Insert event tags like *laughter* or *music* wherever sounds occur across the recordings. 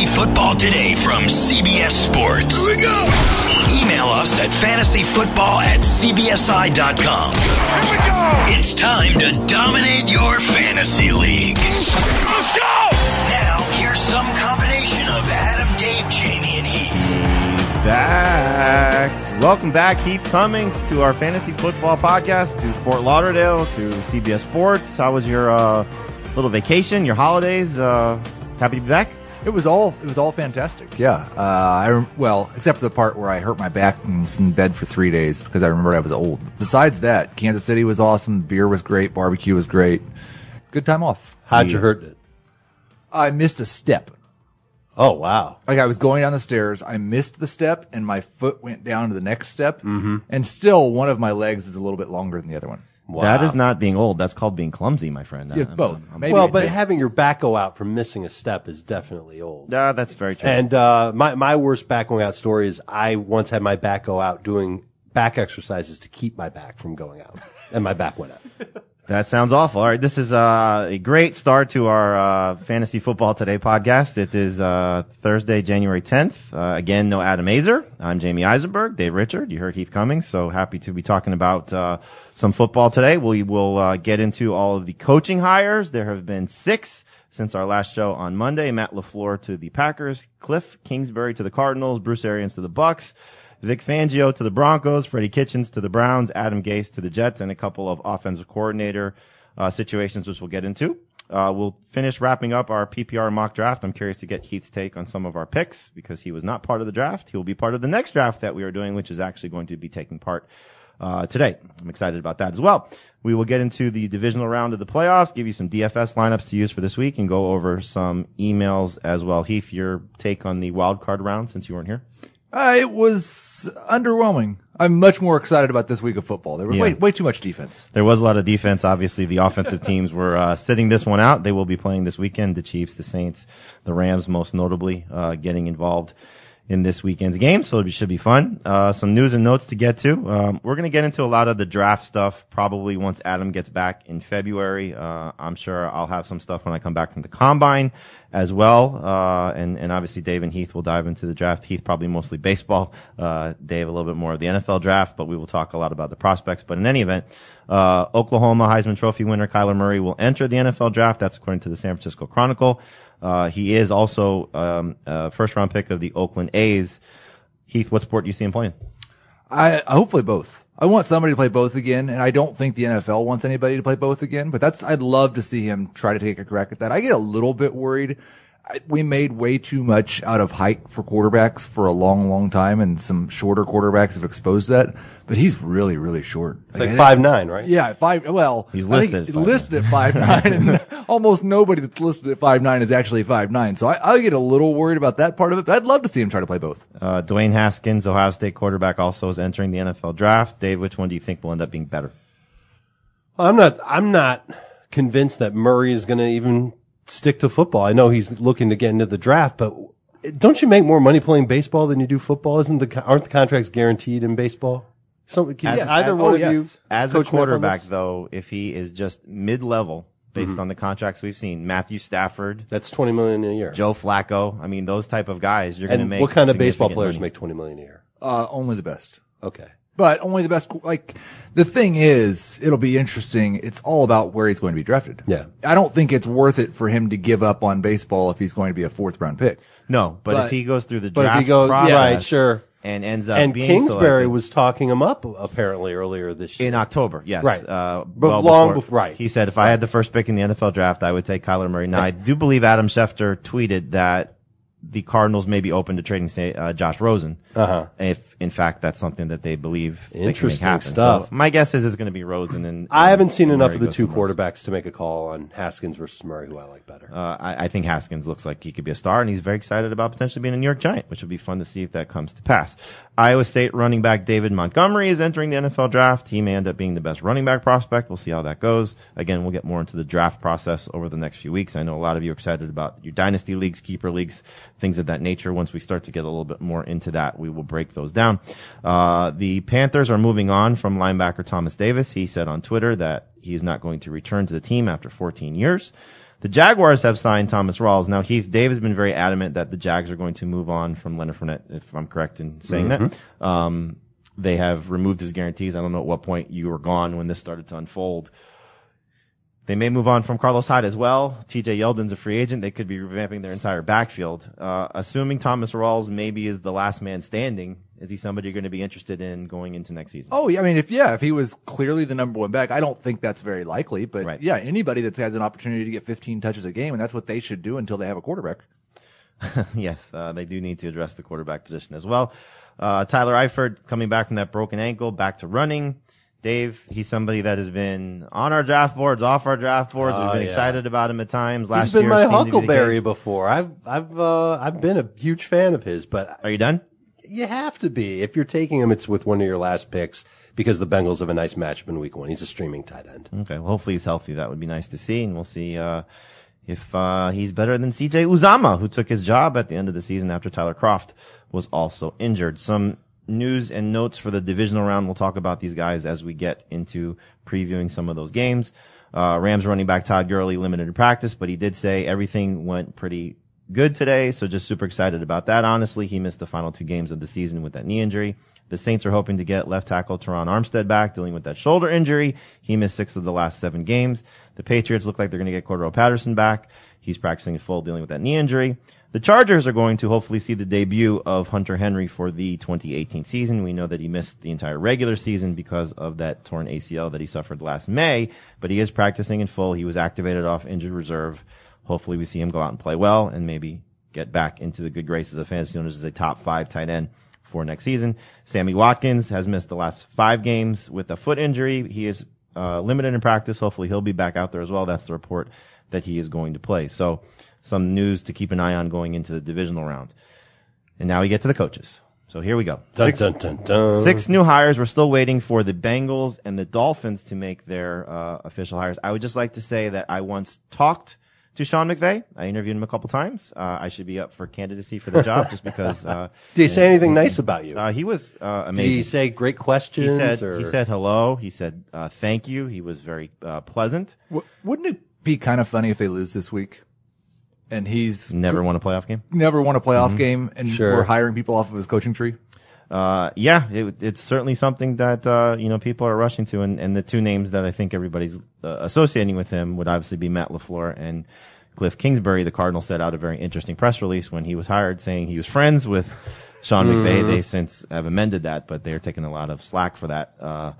Fantasy Football Today from CBS Sports. Here we go. Email us at fantasyfootball at cbsi.com. Here we go. It's time to dominate your fantasy league. Let's go. Now, here's some combination of Adam, Dave, Jamie, and Heath. Back. Welcome back, Heath Cummings, to our fantasy football podcast, to Fort Lauderdale, to CBS Sports. How was your uh, little vacation, your holidays? Uh, happy to be back? It was all it was all fantastic. Yeah. Uh, I rem- well, except for the part where I hurt my back and was in bed for three days because I remembered I was old. Besides that, Kansas City was awesome. Beer was great. Barbecue was great. Good time off. How'd you hurt it? I missed a step. Oh wow. Like I was going down the stairs, I missed the step, and my foot went down to the next step. Mm-hmm. And still, one of my legs is a little bit longer than the other one. Wow. That is not being old. That's called being clumsy, my friend. Yeah, Uh, both. I'm- Maybe well, but did. having your back go out from missing a step is definitely old. Uh, that's very true. And uh, my my worst back going out story is I once had my back go out doing back exercises to keep my back from going out, and my back went out. *laughs* That sounds awful. All right, this is uh, a great start to our uh, fantasy football today podcast. It is uh, Thursday, January 10th. Uh, again, no Adam Aizer. I'm Jamie Eisenberg, Dave Richard. You heard Heath Cummings, so happy to be talking about uh, some football today. We will uh, get into all of the coaching hires. There have been six since our last show on Monday. Matt Lafleur to the Packers, Cliff Kingsbury to the Cardinals, Bruce Arians to the Bucks. Vic Fangio to the Broncos, Freddie Kitchens to the Browns, Adam Gase to the Jets, and a couple of offensive coordinator uh, situations, which we'll get into. Uh, we'll finish wrapping up our PPR mock draft. I'm curious to get Heath's take on some of our picks because he was not part of the draft. He will be part of the next draft that we are doing, which is actually going to be taking part uh, today. I'm excited about that as well. We will get into the divisional round of the playoffs, give you some DFS lineups to use for this week, and go over some emails as well. Heath, your take on the wild card round since you weren't here? Uh, it was underwhelming. I'm much more excited about this week of football. There was Yeah. way way too much defense. There was a lot of defense. Obviously, the offensive *laughs* teams were uh, sitting this one out. They will be playing this weekend. The Chiefs, the Saints, the Rams, most notably, uh, getting involved in this weekend's game. So it should be fun. Uh, some news and notes to get to. Um, we're going to get into a lot of the draft stuff probably once Adam gets back in February. Uh, I'm sure I'll have some stuff when I come back from the combine as well. Uh, and, and obviously Dave and Heath will dive into the draft. Heath probably mostly baseball. Uh, Dave a little bit more of the NFL draft, but we will talk a lot about the prospects. But in any event, uh, Oklahoma Heisman Trophy winner Kyler Murray will enter the NFL draft. That's according to the San Francisco Chronicle. Uh, he is also um, a first round pick of the Oakland A's. Heath, what sport do you see him playing? I hopefully both. I want somebody to play both again, and I don't think the NFL wants anybody to play both again. But that's I'd love to see him try to take a crack at that. I get a little bit worried. I, we made way too much out of height for quarterbacks for a long, long time, and some shorter quarterbacks have exposed that. But he's really, really short. It's like five nine, right? Yeah, five. Well, He's I think listed at he's 5'9". listed at five nine, and *laughs* almost nobody that's listed at five nine is actually five nine. So I, I get a little worried about that part of it. But I'd love to see him try to play both. Uh, Dwayne Haskins, Ohio State quarterback, also is entering the NFL draft. Dave, which one do you think will end up being better? I'm not. I'm not convinced that Murray is going to even stick to football. I know he's looking to get into the draft, but don't you make more money playing baseball than you do football? Isn't the aren't the contracts guaranteed in baseball? So can As- either as- one oh, of you. As coach a me up on quarterback, though, if he is just mid-level based Mm-hmm. on the contracts we've seen, Matthew Stafford, that's twenty million a year. Joe Flacco, I mean, those type of guys, you're going to make. what kind of baseball players money. make twenty million a year? Uh, only the best. Okay. But only the best. Like the thing is, it'll be interesting. It's all about where he's going to be drafted. Yeah. I don't think it's worth it for him to give up on baseball if he's going to be a fourth round pick. No, but, But- if he goes through the But if draft he goes- process, right, sure. and ends up and being Kingsbury selected was talking him up apparently earlier this year. in October, yes, Right. Uh, But well long before- bef- right. He said if I had the first pick in the NFL draft, I would take Kyler Murray. Now I do believe Adam Schefter tweeted that the Cardinals may be open to trading say, uh, Josh Rosen. Uh-huh. If in fact that's something that they believe they Interesting happen. stuff. So my guess is it's going to be Rosen and I haven't seen enough of the two quarterbacks to make a call on Haskins versus Murray, who I like better. Uh, I, I think Haskins looks like he could be a star, and he's very excited about potentially being a New York Giant, which will be fun to see if that comes to pass. Iowa State running back David Montgomery is entering the NFL draft. He may end up being the best running back prospect. We'll see how that goes. Again, we'll get more into the draft process over the next few weeks. I know a lot of you are excited about your dynasty leagues, keeper leagues, things of that nature. Once we start to get a little bit more into that, we will break those down. Uh, the Panthers are moving on from linebacker Thomas Davis. He said on Twitter that he is not going to return to the team after 14 years. The Jaguars have signed Thomas Rawls. Now, Heath, Dave has been very adamant that the Jags are going to move on from Leonard Fournette, if I'm correct in saying that. Um, they have removed his guarantees. I don't know at what point you were gone when this started to unfold. They may move on from Carlos Hyde as well. TJ Yeldon's a free agent. They could be revamping their entire backfield. Uh, assuming Thomas Rawls maybe is the last man standing, is he somebody you're going to be interested in going into next season? Oh, yeah. I mean, if, yeah, if he was clearly the number one back, I don't think that's very likely, but Right. yeah, anybody that has an opportunity to get 15 touches a game, and that's what they should do until they have a quarterback. *laughs* yes, uh, they do need to address the quarterback position as well. Uh, Tyler Eifert coming back from that broken ankle, back to running. Dave, he's somebody that has been on our draft boards, off our draft boards. We've Oh, been yeah. excited about him at times. Last He's been year my to be Huckleberry before. I've I've uh, I've been a huge fan of his, but Are you done? you have to be if you're taking him. It's with one of your last picks because the Bengals have a nice matchup in Week One. He's a streaming tight end. Okay. Well, hopefully he's healthy. That would be nice to see. And we'll see, uh, if, uh, he's better than CJ Uzomah, who took his job at the end of the season after Tyler Kroft was also injured. Some news and notes for the divisional round. We'll talk about these guys as we get into previewing some of those games. Uh, Rams running back Todd Gurley limited in practice, but he did say everything went pretty good today. So just super excited about that. Honestly, he missed the final two games of the season with that knee injury. The Saints are hoping to get left tackle Terron Armstead back, dealing with that shoulder injury. He missed six of the last seven games. The Patriots look like they're going to get Cordarrelle Patterson back. He's practicing in full, dealing with that knee injury. The Chargers are going to hopefully see the debut of Hunter Henry for the 2018 season. We know that he missed the entire regular season because of that torn ACL that he suffered last May, but he is practicing in full. He was activated off injured reserve. Hopefully we see him go out and play well and maybe get back into the good graces of fantasy owners as a top five tight end for next season. Sammy Watkins has missed the last five games with a foot injury. He is uh, limited in practice. Hopefully he'll be back out there as well. That's the report that he is going to play. So some news to keep an eye on going into the divisional round. And now we get to the coaches. So here we go. Dun, Six- dun, dun, dun. Six new hires. We're still waiting for the Bengals and the Dolphins to make their uh, official hires. I would just like to say that I once talked to Sean McVay. I interviewed him a couple times. Uh, I should be up for candidacy for the job just because uh, *laughs* Did he say anything nice about you? uh, he was uh, Did he say great He questions? said or? he said hello. He said uh, thank you. He was very uh, pleasant. W- wouldn't it be kind of funny if they lose this week? And he's Never won a playoff game. never won a playoff game and Sure. we're hiring people off of his coaching tree. Uh, yeah, it, it's certainly something that, uh, you know, people are rushing to. And, and the two names that I think everybody's uh, associating with him would obviously be Matt LaFleur and Cliff Kingsbury. The Cardinals set out a very interesting press release when he was hired saying he was friends with Sean McVay. They since have amended that, but they're taking a lot of slack for that, uh,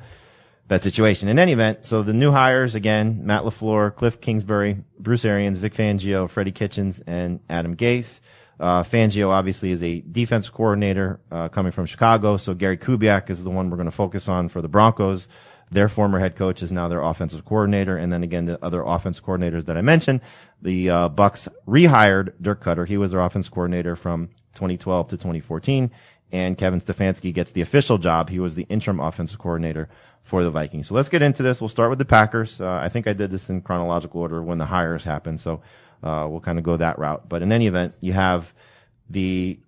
that situation. In any event, so the new hires again, Matt LaFleur, Cliff Kingsbury, Bruce Arians, Vic Fangio, Freddie Kitchens, and Adam Gase. Uh, Fangio obviously is a defensive coordinator, uh, coming from Chicago. So Gary Kubiak is the one we're going to focus on for the Broncos. Their former head coach is now their offensive coordinator. And then again, the other offensive coordinators that I mentioned, the, uh, Bucks rehired Dirk Koetter. He was their offense coordinator from 2012 to 2014 and Kevin Stefanski gets the official job. He was the interim offensive coordinator for the Vikings. So let's get into this. We'll start with the Packers. Uh, I think I did this in chronological order when the hires happened. So, uh, we'll kind of go that route. But in any event, you have the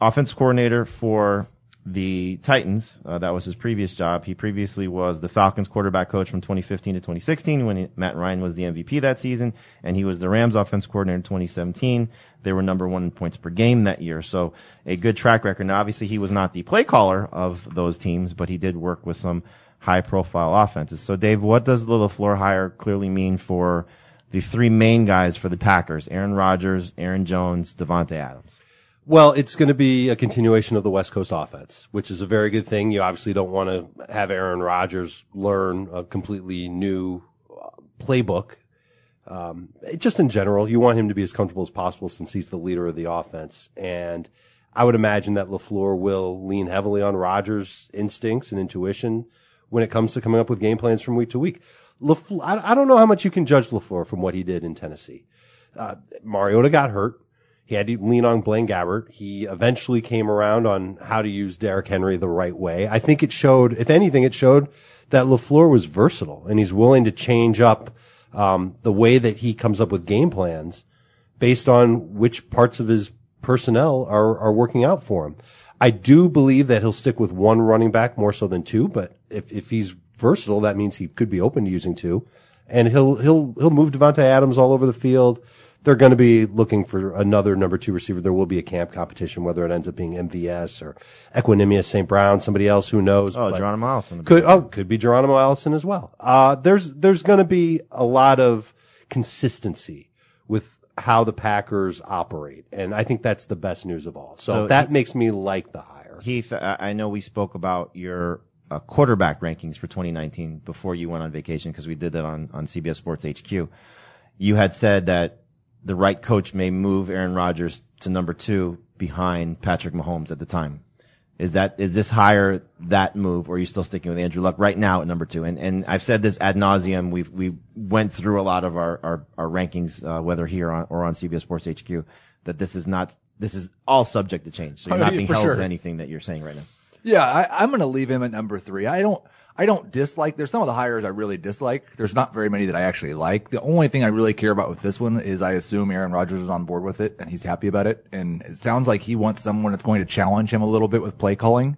offense coordinator for the Titans. Uh, that was his previous job. He previously was the Falcons quarterback coach from 2015 to 2016 when he, Matt Ryan was the MVP that season, and he was the Rams offense coordinator in 2017. They were number one in points per game that year, so a good track record. Now, obviously, he was not the play caller of those teams, but he did work with some high-profile offenses. So, Dave, what does the LaFleur hire clearly mean for the three main guys for the Packers: Aaron Rodgers, Aaron Jones, Davante Adams? Well, it's going to be a continuation of the West Coast offense, which is a very good thing. You obviously don't want to have Aaron Rodgers learn a completely new uh, playbook. Um, just in general, you want him to be as comfortable as possible since he's the leader of the offense. And I would imagine that LaFleur will lean heavily on Rodgers' instincts and intuition when it comes to coming up with game plans from week to week. LaFleur, I, I don't know how much you can judge LaFleur from what he did in Tennessee. Uh, Mariota got hurt. He had to lean on Blaine Gabbert. He eventually came around on how to use Derrick Henry the right way. I think it showed, if anything, it showed that LaFleur was versatile and he's willing to change up um, the way that he comes up with game plans based on which parts of his personnel are, are working out for him. I do believe that he'll stick with one running back more so than two, but if, if he's versatile, that means he could be open to using two. and he'll he'll he'll move Davante Adams all over the field. They're going to be looking for another number two receiver. There will be a camp competition, whether it ends up being MVS or Equanimeous St. Brown, somebody else who knows. Oh, but- Geronimo Allison. could oh could be Geronimo Allison as well. Uh, there's there's going to be a lot of consistency with how the Packers operate, and I think that's the best news of all. So, So that makes me like the hire. Heath, I I know we spoke about your uh, quarterback rankings for 2019 before you went on vacation because we did that on, on CBS Sports HQ. You had said that the right coach may move Aaron Rodgers to number two behind Patrick Mahomes at the time. Is that, is this hire that move or are you still sticking with Andrew Luck right now at number two? And, and I've said this ad nauseum. We've, we went through a lot of our, our, our rankings, uh, whether here on, or on CBS Sports HQ, that this is not, this is all subject to change. So you're Oh, not yeah, being held sure. to anything that you're saying right now. Yeah, I, I'm going to leave him at number three. I don't, I don't dislike. There's some of the hires I really dislike. There's not very many that I actually like. The only thing I really care about with this one is I assume Aaron Rodgers is on board with it and he's happy about it. And it sounds like he wants someone that's going to challenge him a little bit with play calling.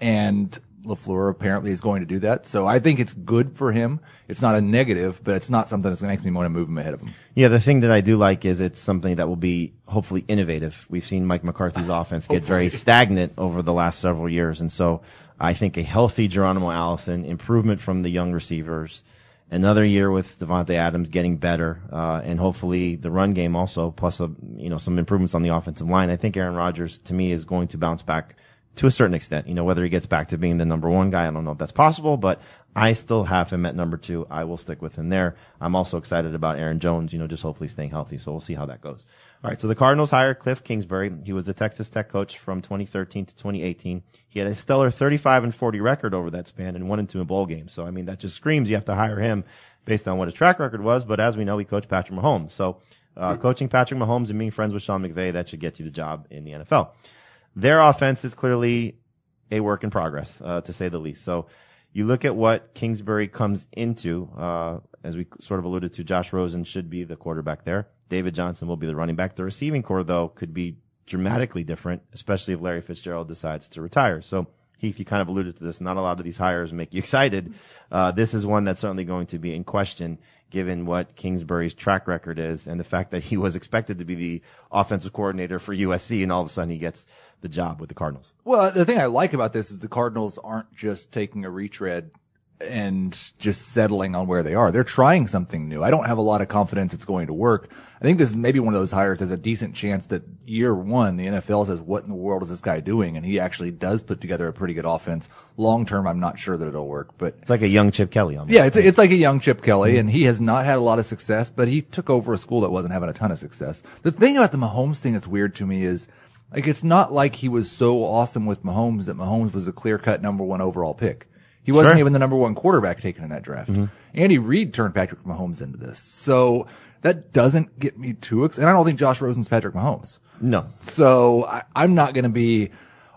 And LaFleur apparently is going to do that. So I think it's good for him. It's not a negative, but it's not something that makes me want to move him ahead of him. Yeah, the thing that I do like is it's something that will be hopefully innovative. We've seen Mike McCarthy's *laughs* offense get very stagnant over the last several years. And so I think a healthy Geronimo Allison, improvement from the young receivers, another year with Davante Adams getting better, uh, and hopefully the run game also, plus a, you know, some improvements on the offensive line. I think Aaron Rodgers to me is going to bounce back to a certain extent. You know, whether he gets back to being the number one guy, I don't know if that's possible, but I still have him at number two. I will stick with him there. I'm also excited about Aaron Jones, you know, just hopefully staying healthy. So we'll see how that goes. All right. So the Cardinals hire Cliff Kingsbury. He was the Texas Tech coach from 2013 to 2018. He had a stellar 35 and 40 record over that span and won two a bowl games. So, I mean, that just screams you have to hire him based on what his track record was. But as we know, he coached Patrick Mahomes. So, uh, coaching Patrick Mahomes and being friends with Sean McVay, that should get you the job in the NFL. Their offense is clearly a work in progress, uh, to say the least. So you look at what Kingsbury comes into, uh, as we sort of alluded to, Josh Rosen should be the quarterback there. David Johnson will be the running back. The receiving corps, though, could be dramatically different, especially if Larry Fitzgerald decides to retire. So Heath, you kind of alluded to this. Not a lot of these hires make you excited. Uh, this is one that's certainly going to be in question given what Kingsbury's track record is and the fact that he was expected to be the offensive coordinator for USC and all of a sudden he gets the job with the Cardinals. Well, the thing I like about this is the Cardinals aren't just taking a retread and just settling on where they are. They're trying something new. I don't have a lot of confidence it's going to work. I think this is maybe one of those hires that's a decent chance that year one, the NFL says, what in the world is this guy doing? And he actually does put together a pretty good offense. Long term, I'm not sure that it'll work, but It's like a young Chip Kelly almost. yeah, it's, it's like a young Chip Kelly, mm-hmm. and he has not had a lot of success, but he took over a school that wasn't having a ton of success. The thing about the Mahomes thing that's weird to me is, like, it's not like he was so awesome with Mahomes that Mahomes was a clear cut number one overall pick. He wasn't Sure. even the number one quarterback taken in that draft. Mm-hmm. Andy Reid turned Patrick Mahomes into this. So that doesn't get me too excited. And I don't think Josh Rosen's Patrick Mahomes. No. So I, I'm not going to be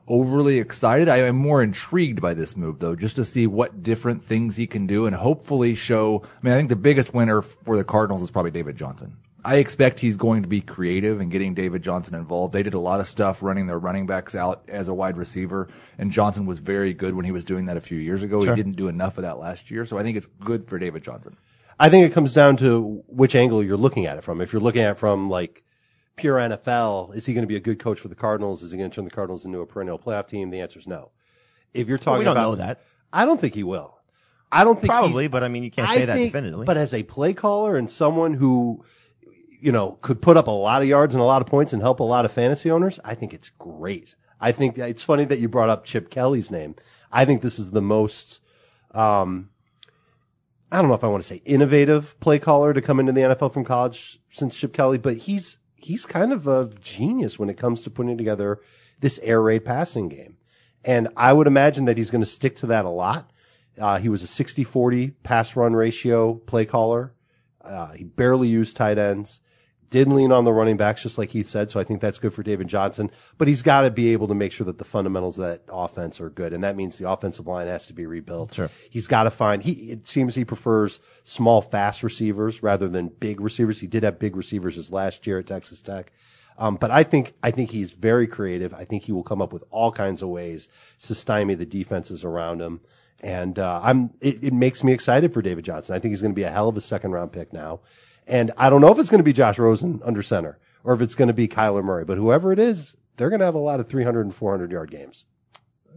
overly excited. I am more intrigued by this move though, just to see what different things he can do and hopefully show. I mean, I think the biggest winner for the Cardinals is probably David Johnson. I expect he's going to be creative and getting David Johnson involved. They did a lot of stuff running their running backs out as a wide receiver, and Johnson was very good when he was doing that a few years ago. He didn't do enough of that last year, so I think it's good for David Johnson. I think it comes down to which angle you're looking at it from. If you're looking at it from like pure NFL, is he going to be a good coach for the Cardinals? Is he going to turn the Cardinals into a perennial playoff team? The answer is no. If you're talking we don't about know that. I don't think he will. I don't think he- Probably, but I mean, you can't I say that think- definitively. But as a play caller and someone who, you know, could put up a lot of yards and a lot of points and help a lot of fantasy owners, I think it's great. I think it's funny that you brought up Chip Kelly's name. I think this is the most, um, I don't know if I want to say innovative play caller to come into the NFL from college since Chip Kelly, but he's, he's kind of a genius when it comes to putting together this air raid passing game. And I would imagine that he's going to stick to that a lot. Uh, he was a 60-40 pass run ratio play caller. Uh, he barely used tight ends. Did lean on the running backs, just like Heath said. So I think that's good for David Johnson. But he's got to be able to make sure that the fundamentals of that offense are good, and that means the offensive line has to be rebuilt. Sure. He's got to find. He it seems he prefers small, fast receivers rather than big receivers. He did have big receivers his last year at Texas Tech. Um, but I think I think he's very creative. I think he will come up with all kinds of ways to stymie the defenses around him. And uh, I'm it, it makes me excited for David Johnson. I think he's going to be a hell of a second round pick now. And I don't know if it's going to be Josh Rosen under center or if it's going to be Kyler Murray, but whoever it is, they're going to have a lot of 300 and 400 yard games.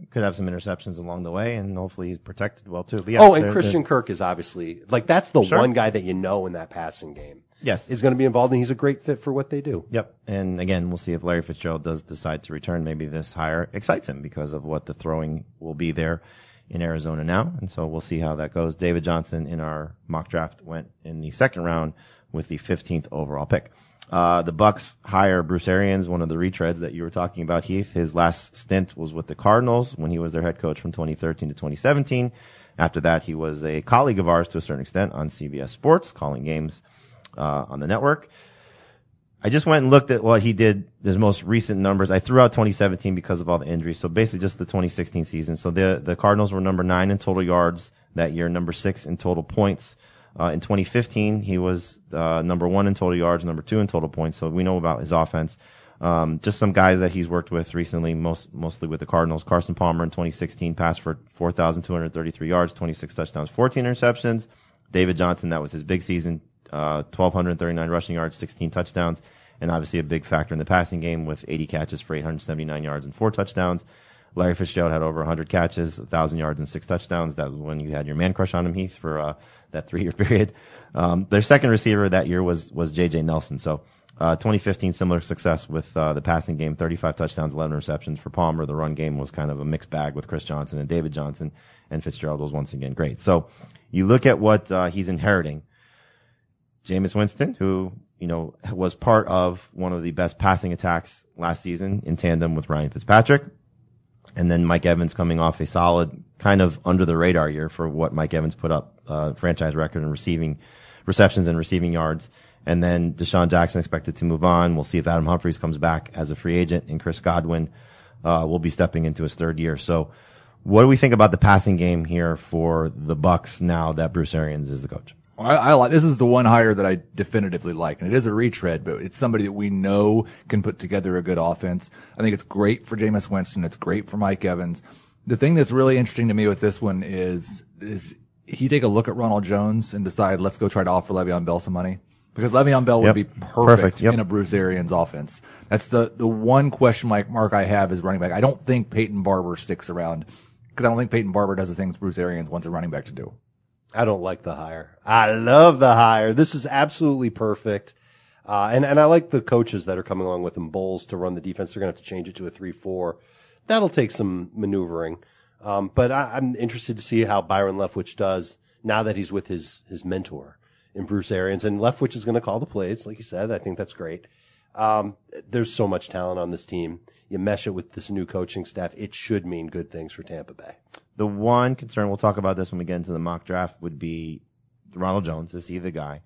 Could have some interceptions along the way, and hopefully he's protected well too. Yeah, Oh, and Christian Kirk is obviously like that's the Sure. one guy that you know in that passing game. Yes. is going to be involved, and he's a great fit for what they do. Yep. And again, we'll see if Larry Fitzgerald does decide to return. Maybe this hire excites him because of what the throwing will be there in Arizona now. And so we'll see how that goes. David Johnson in our mock draft went in the second round with the 15th overall pick. Uh, the Bucks hire Bruce Arians, one of the retreads that you were talking about, Heath. His last stint was with the Cardinals when he was their head coach from 2013 to 2017. After that, he was a colleague of ours to a certain extent on CBS Sports, calling games uh, on the network. I just went and looked at what he did, his most recent numbers. I threw out 2017 because of all the injuries. So basically just the 2016 season. So the, the Cardinals were number nine in total yards that year, number six in total points. Uh, in 2015, he was, uh, number one in total yards, number two in total points. So we know about his offense. Um, just some guys that he's worked with recently, most, mostly with the Cardinals. Carson Palmer in 2016 passed for 4,233 yards, 26 touchdowns, 14 interceptions. David Johnson, that was his big season, uh, 1,239 rushing yards, 16 touchdowns, and obviously a big factor in the passing game with 80 catches for 879 yards and four touchdowns. Larry Fitzgerald had over 100 catches, 1,000 yards and six touchdowns. That was when you had your man crush on him, Heath, for uh, that three-year *laughs* period. Um, their second receiver that year was was J.J. Nelson. So uh, 2015, similar success with uh, the passing game, 35 touchdowns, 11 receptions for Palmer. The run game was kind of a mixed bag with Chris Johnson and David Johnson, and Fitzgerald was once again great. So you look at what uh, he's inheriting. Jameis Winston, who, you know, was part of one of the best passing attacks last season in tandem with Ryan Fitzpatrick. And then Mike Evans coming off a solid, kind of under the radar year for what Mike Evans put up, uh, franchise record in receiving receptions and receiving yards. And then DeSean Jackson expected to move on. We'll see if Adam Humphries comes back as a free agent and Chris Godwin, uh, will be stepping into his third year. So what do we think about the passing game here for the Bucks now that Bruce Arians is the coach? I, I like this is the one hire that I definitively like, and it is a retread, but it's somebody that we know can put together a good offense. I think it's great for Jameis Winston. It's great for Mike Evans. The thing that's really interesting to me with this one is is he take a look at Ronald Jones and decide let's go try to offer Le'Veon Bell some money because Le'Veon Bell would be perfect, Perfect, yep. in a Bruce Arians offense. That's the the one question mark mark I have is running back. I don't think Peyton Barber sticks around because I don't think Peyton Barber does the things Bruce Arians wants a running back to do. I don't like the hire. I love the hire. This is absolutely perfect. Uh, and, and I like the coaches that are coming along with them, Bowles to run the defense. They're going to have to change it to a 3-4. That'll take some maneuvering. Um, but I, I'm interested to see how Byron Leftwich does now that he's with his, his mentor in Bruce Arians. And Leftwich is going to call the plays, like you said. I think that's great. Um, there's so much talent on this team. You mesh it with this new coaching staff. It should mean good things for Tampa Bay. The one concern, we'll talk about this when we get into the mock draft, would be Ronald Jones. Is he the guy?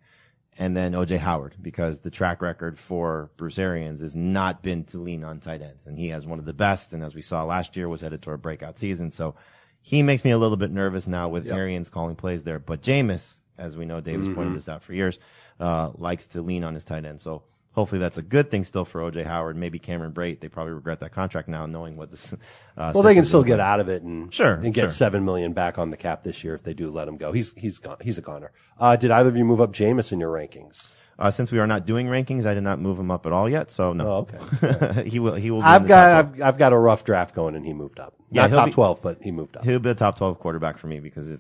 And then OJ Howard, because the track record for Bruce Arians has not been to lean on tight ends. And he has one of the best. And as we saw last year, was headed toward a breakout season. So he makes me a little bit nervous now with Arians calling plays there. But Jameis, as we know, Davis pointed this out for years, uh, likes to lean on his tight end. So hopefully that's a good thing still for OJ Howard. Maybe Cameron Brate. They probably regret that contract now, knowing what this. Uh, Well, they can still get out of it and Sure, and get sure. seven million back on the cap this year if they do let him go. He's he's gone. He's a goner. Uh, did either of you move up Jameis in your rankings? Uh, since we are not doing rankings, I did not move him up at all yet. So Oh, no, okay. *laughs* he will. He will. I've got I've, I've got a rough draft going, and he moved up. Yeah, Not top be- twelve, but he moved up. He'll be a top twelve quarterback for me because if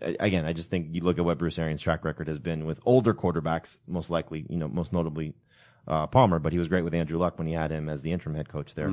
again, I just think you look at what Bruce Arians' track record has been with older quarterbacks, most likely, you know, most notably. Uh, Palmer, but he was great with Andrew Luck when he had him as the interim head coach there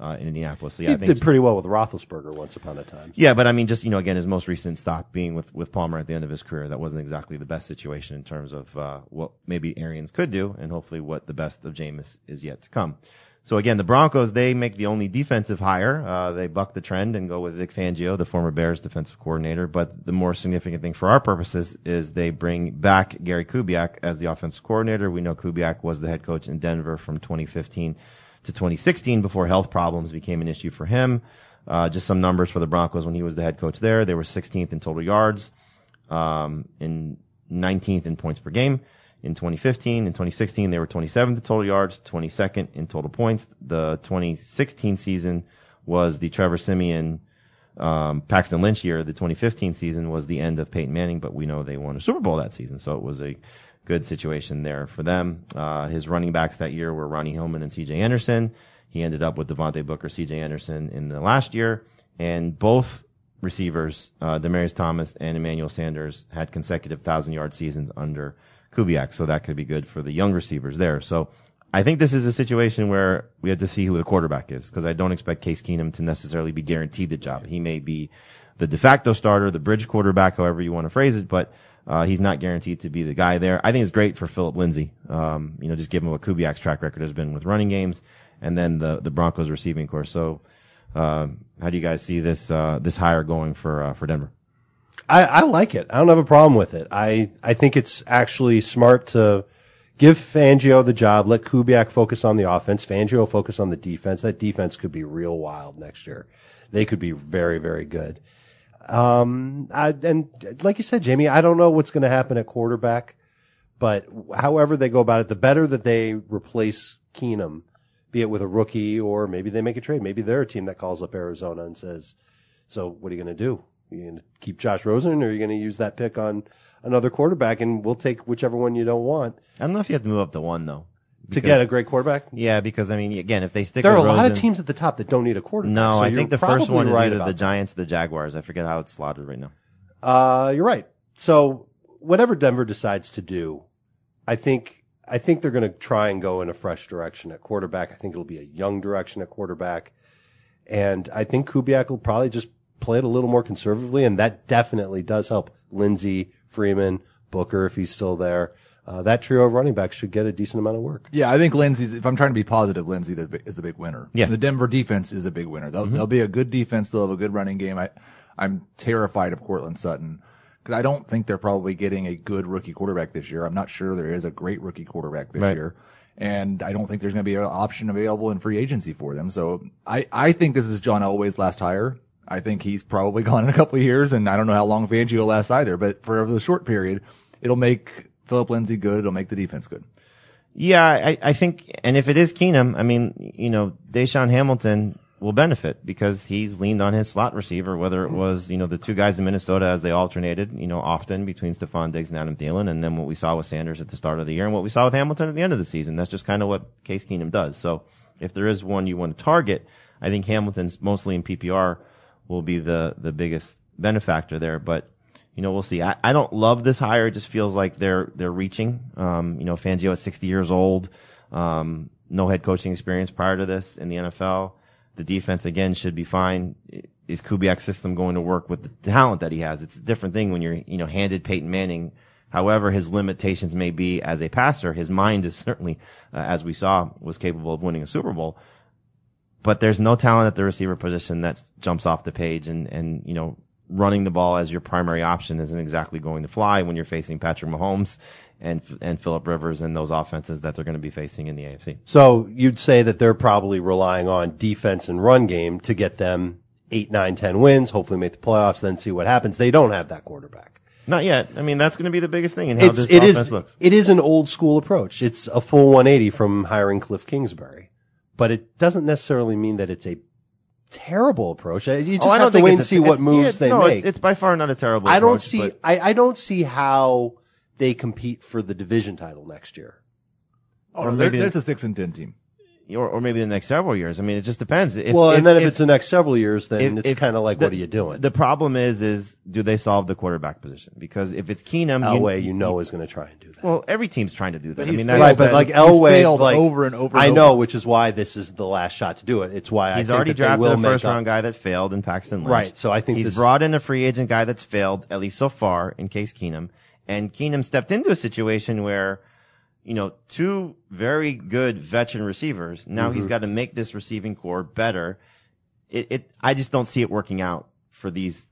uh, in Indianapolis. So yeah, he I think did pretty well with Roethlisberger once upon a time. Yeah, but I mean, just you know, again, his most recent stop being with with Palmer at the end of his career, that wasn't exactly the best situation in terms of uh, what maybe Arians could do, and hopefully what the best of Jameis is yet to come. So again, the Broncos they make the only defensive hire. Uh, they buck the trend and go with Vic Fangio, the former Bears defensive coordinator. But the more significant thing for our purposes is they bring back Gary Kubiak as the offensive coordinator. We know Kubiak was the head coach in Denver from 2015 to 2016 before health problems became an issue for him. Uh, just some numbers for the Broncos when he was the head coach there. They were 16th in total yards, um, in 19th in points per game. In 2015 and 2016, they were 27th in total yards, 22nd in total points. The 2016 season was the Trevor Siemian, um, Paxton Lynch year, the 2015 season was the end of Peyton Manning, but we know they won a Super Bowl that season, so it was a good situation there for them. Uh, his running backs that year were Ronnie Hillman and C.J. Anderson. He ended up with Devontae Booker, C.J. Anderson in the last year, and both receivers, uh, Demaryius Thomas and Emmanuel Sanders, had consecutive thousand yard seasons under Kubiak, so that could be good for the young receivers there. So I think this is a situation where we have to see who the quarterback is because I don't expect Case Keenum to necessarily be guaranteed the job. He may be the de facto starter, the bridge quarterback, however you want to phrase it, but uh, he's not guaranteed to be the guy there. I think it's great for Phillip Lindsay. Um, you know, just given what Kubiak's track record has been with running games, and then the the Broncos receiving course. So, uh, how do you guys see this uh, this hire going for uh, for Denver? I, I like it. I don't have a problem with it. I, I think it's actually smart to give Fangio the job, let Kubiak focus on the offense, Fangio focus on the defense. That defense could be real wild next year. They could be very, very good. Um, I, and like you said, Jamie, I don't know what's going to happen at quarterback, but however they go about it, the better that they replace Keenum, be it with a rookie or maybe they make a trade. Maybe they're a team that calls up Arizona and says, so what are you going to do? Are you going to keep Josh Rosen or are you going to use that pick on another quarterback and we'll take whichever one you don't want I don't know if you have to move up to one though. to get a great quarterback? Yeah, because I mean, again, if they stick, There are a lot of Rosen- teams at the top that don't need a quarterback. No, so I you're think the first probably one is right either about the that. Giants or the Jaguars. I forget how it's slotted right now. Uh, you're right. So whatever Denver decides to do, I think I think they're going to try and go in a fresh direction at quarterback. I think it'll be a young direction at quarterback, and I think Kubiak will probably just play it a little more conservatively, and that definitely does help Lindsay, Freeman, Booker if he's still there. Uh, that trio of running backs should get a decent amount of work. Yeah, I think Lindsay's, if I'm trying to be positive, Lindsay is a big winner. Yeah. The Denver defense is a big winner. They'll, they'll be a good defense. They'll have a good running game. I, I'm terrified of Courtland Sutton because I don't think they're probably getting a good rookie quarterback this year. I'm not sure there is a great rookie quarterback this Right. year. And I don't think there's going to be an option available in free agency for them. So I, I think this is John Elway's last hire. I think he's probably *laughs* gone in a couple of years and I don't know how long Fangio lasts either, but for the short period, it'll make Phillip Lindsay good. It'll make the defense good. Yeah, I, I think, and if it is Keenum, I mean, you know, DaeSean Hamilton will benefit because he's leaned on his slot receiver, whether it was, you know, the two guys in Minnesota as they alternated, you know, often between Stefon Diggs and Adam Thielen, and then what we saw with Sanders at the start of the year and what we saw with Hamilton at the end of the season. That's just kind of what Case Keenum does. So if there is one you want to target, I think Hamilton's mostly in PPR will be the, the biggest benefactor there, but you know, we'll see. I, I don't love this hire. It just feels like they're, they're reaching. Um, you know, Fangio at 60 years old, um, no head coaching experience prior to this in the NFL. The defense again should be fine. Is Kubiak's system going to work with the talent that he has? It's a different thing when you're, you know, handed Peyton Manning. However, his limitations may be as a passer, his mind is certainly, uh, as we saw, was capable of winning a Super Bowl but there's no talent at the receiver position that jumps off the page and, and, you know, running the ball as your primary option isn't exactly going to fly when you're facing Patrick Mahomes and, and Philip Rivers and those offenses that they're going to be facing in the AFC. So you'd say that they're probably relying on defense and run game to get them eight, nine, ten wins, hopefully make the playoffs, then see what happens. They don't have that quarterback. Not yet. I mean, that's going to be the biggest thing in how It's, this it offense is, looks. it is an old school approach. It's a full 180 from hiring Cliff Kingsbury, but it doesn't necessarily mean that it's a terrible approach. You oh, just Oh, I have don't to think wait it's and see see what moves they no, make. It's, it's by far not a terrible. I don't approach, see, but- I, I don't see how they compete for the division title next year. Oh, Or they're, maybe- that's a six and ten team. Or, or maybe the next several years. I mean, it just depends. If, well, and then if, if it's the next several years, then if- it's kind of like, the- what are you doing? The problem is, is do they solve the quarterback position? Because if it's Keenum, Elway, you know, is going to try and do that. well, every team's trying to do that. I mean, right, but but like he's Elway, like over and over I know, over. which is why this is the last shot to do it. It's why He's think already that drafted a make first up- round guy that failed in Paxton Lynch. Right, so I think he's this- brought in a free agent guy that's failed, at least so far, in Case Keenum. And Keenum stepped into a situation where, you know, two very good veteran receivers. Now Mm-hmm. he's got to make this receiving corps better. It, it, I just don't see it working out for these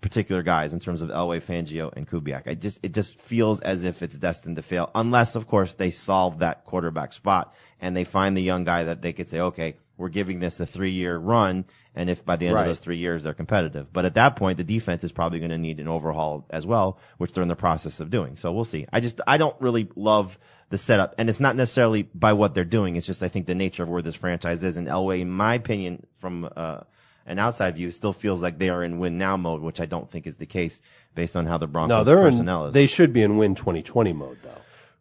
particular guys in terms of Elway, Fangio, and Kubiak. I just, it just feels as if it's destined to fail, unless, of course, they solve that quarterback spot and they find the young guy that they could say, okay, we're giving this a three year run. And if by the end Right. of those three years they're competitive, but at that point, the defense is probably going to need an overhaul as well, which they're in the process of doing. So we'll see. I just, I don't really love the setup and it's not necessarily by what they're doing. It's just, I think the nature of where this franchise is and Elway, in my opinion, from, uh, an outside view, still feels like they are in win now mode, which I don't think is the case based on how the Broncos No, they're personnel in, is. they should be in win 2020 mode though.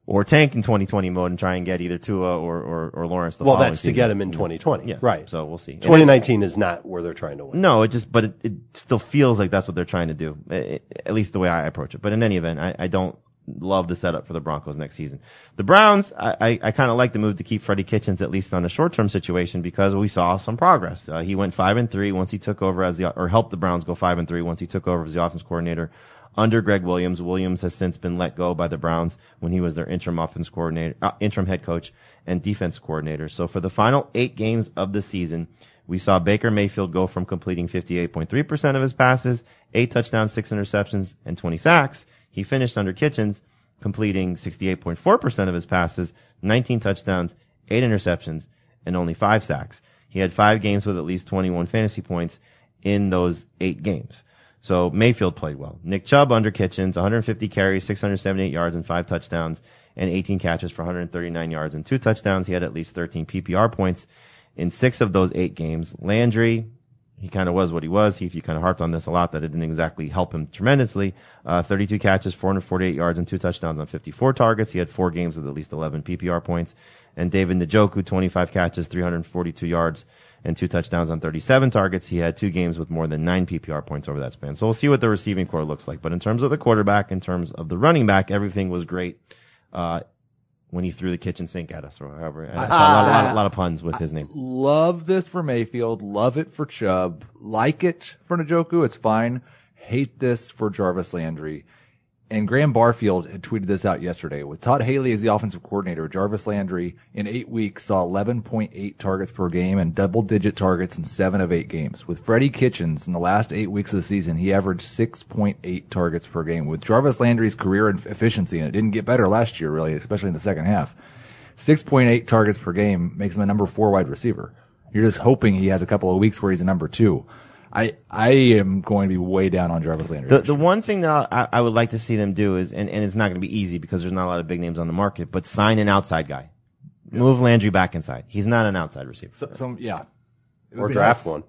Or tank in 2020 mode and try and get either Tua or, or, or Lawrence the Well, that's to get them in 2020. Yeah. Right. So we'll see. 2019 is not where they're trying to win. No, it just, but it, it still feels like that's what they're trying to do. I- I- at least the way I approach it. But in any event, I, I don't love the setup for the Broncos next season. The Browns, I, I, I kind of like the move to keep Freddie Kitchens at least on a short-term situation because we saw some progress. Uh, he went five and three once he took over as the, or helped the Browns go five and three once he took over as the offense coordinator under Gregg Williams. Williams has since been let go by the Browns when he was their interim offense coordinator, uh, interim head coach and defense coordinator. So for the final eight games of the season, we saw Baker Mayfield go from completing 58.3% of his passes, eight touchdowns, six interceptions, and 20 sacks. He finished under Kitchens, completing 68.4% of his passes, 19 touchdowns, eight interceptions, and only five sacks. He had five games with at least 21 fantasy points in those eight games. So Mayfield played well. Nick Chubb under Kitchens, 150 carries, 678 yards, and five touchdowns, and 18 catches for 139 yards and two touchdowns. He had at least 13 PPR points in six of those eight games. Landry, he kind of was what he was. Heath, you kind of harped on this a lot that it didn't exactly help him tremendously. Uh, 32 catches, 448 yards, and two touchdowns on 54 targets. He had four games with at least 11 PPR points. And David Njoku, 25 catches, 342 yards, and two touchdowns on 37 targets. He had two games with more than nine PPR points over that span. So we'll see what the receiving corps looks like. But in terms of the quarterback, in terms of the running back, everything was great. Uh, when he threw the kitchen sink at us, or however, I saw a lot, a lot, a lot of puns with his name. Love this for Mayfield. Love it for Chubb. Like it for Njoku. It's fine. Hate this for Jarvis Landry. And Graham Barfield had tweeted this out yesterday. With Todd Haley as the offensive coordinator, Jarvis Landry in eight weeks saw 11.8 targets per game and double digit targets in seven of eight games. With Freddie Kitchens in the last eight weeks of the season, he averaged 6.8 targets per game. With Jarvis Landry's career efficiency, and it didn't get better last year, really, especially in the second half. 6.8 targets per game makes him a number four wide receiver. You're just hoping he has a couple of weeks where he's a number two. I I am going to be way down on Jarvis Landry. The, the one thing that I, I would like to see them do is, and, and it's not going to be easy because there's not a lot of big names on the market, but sign an outside guy. Move Landry back inside. He's not an outside receiver. so, some yeah. It would Or be draft nice. one.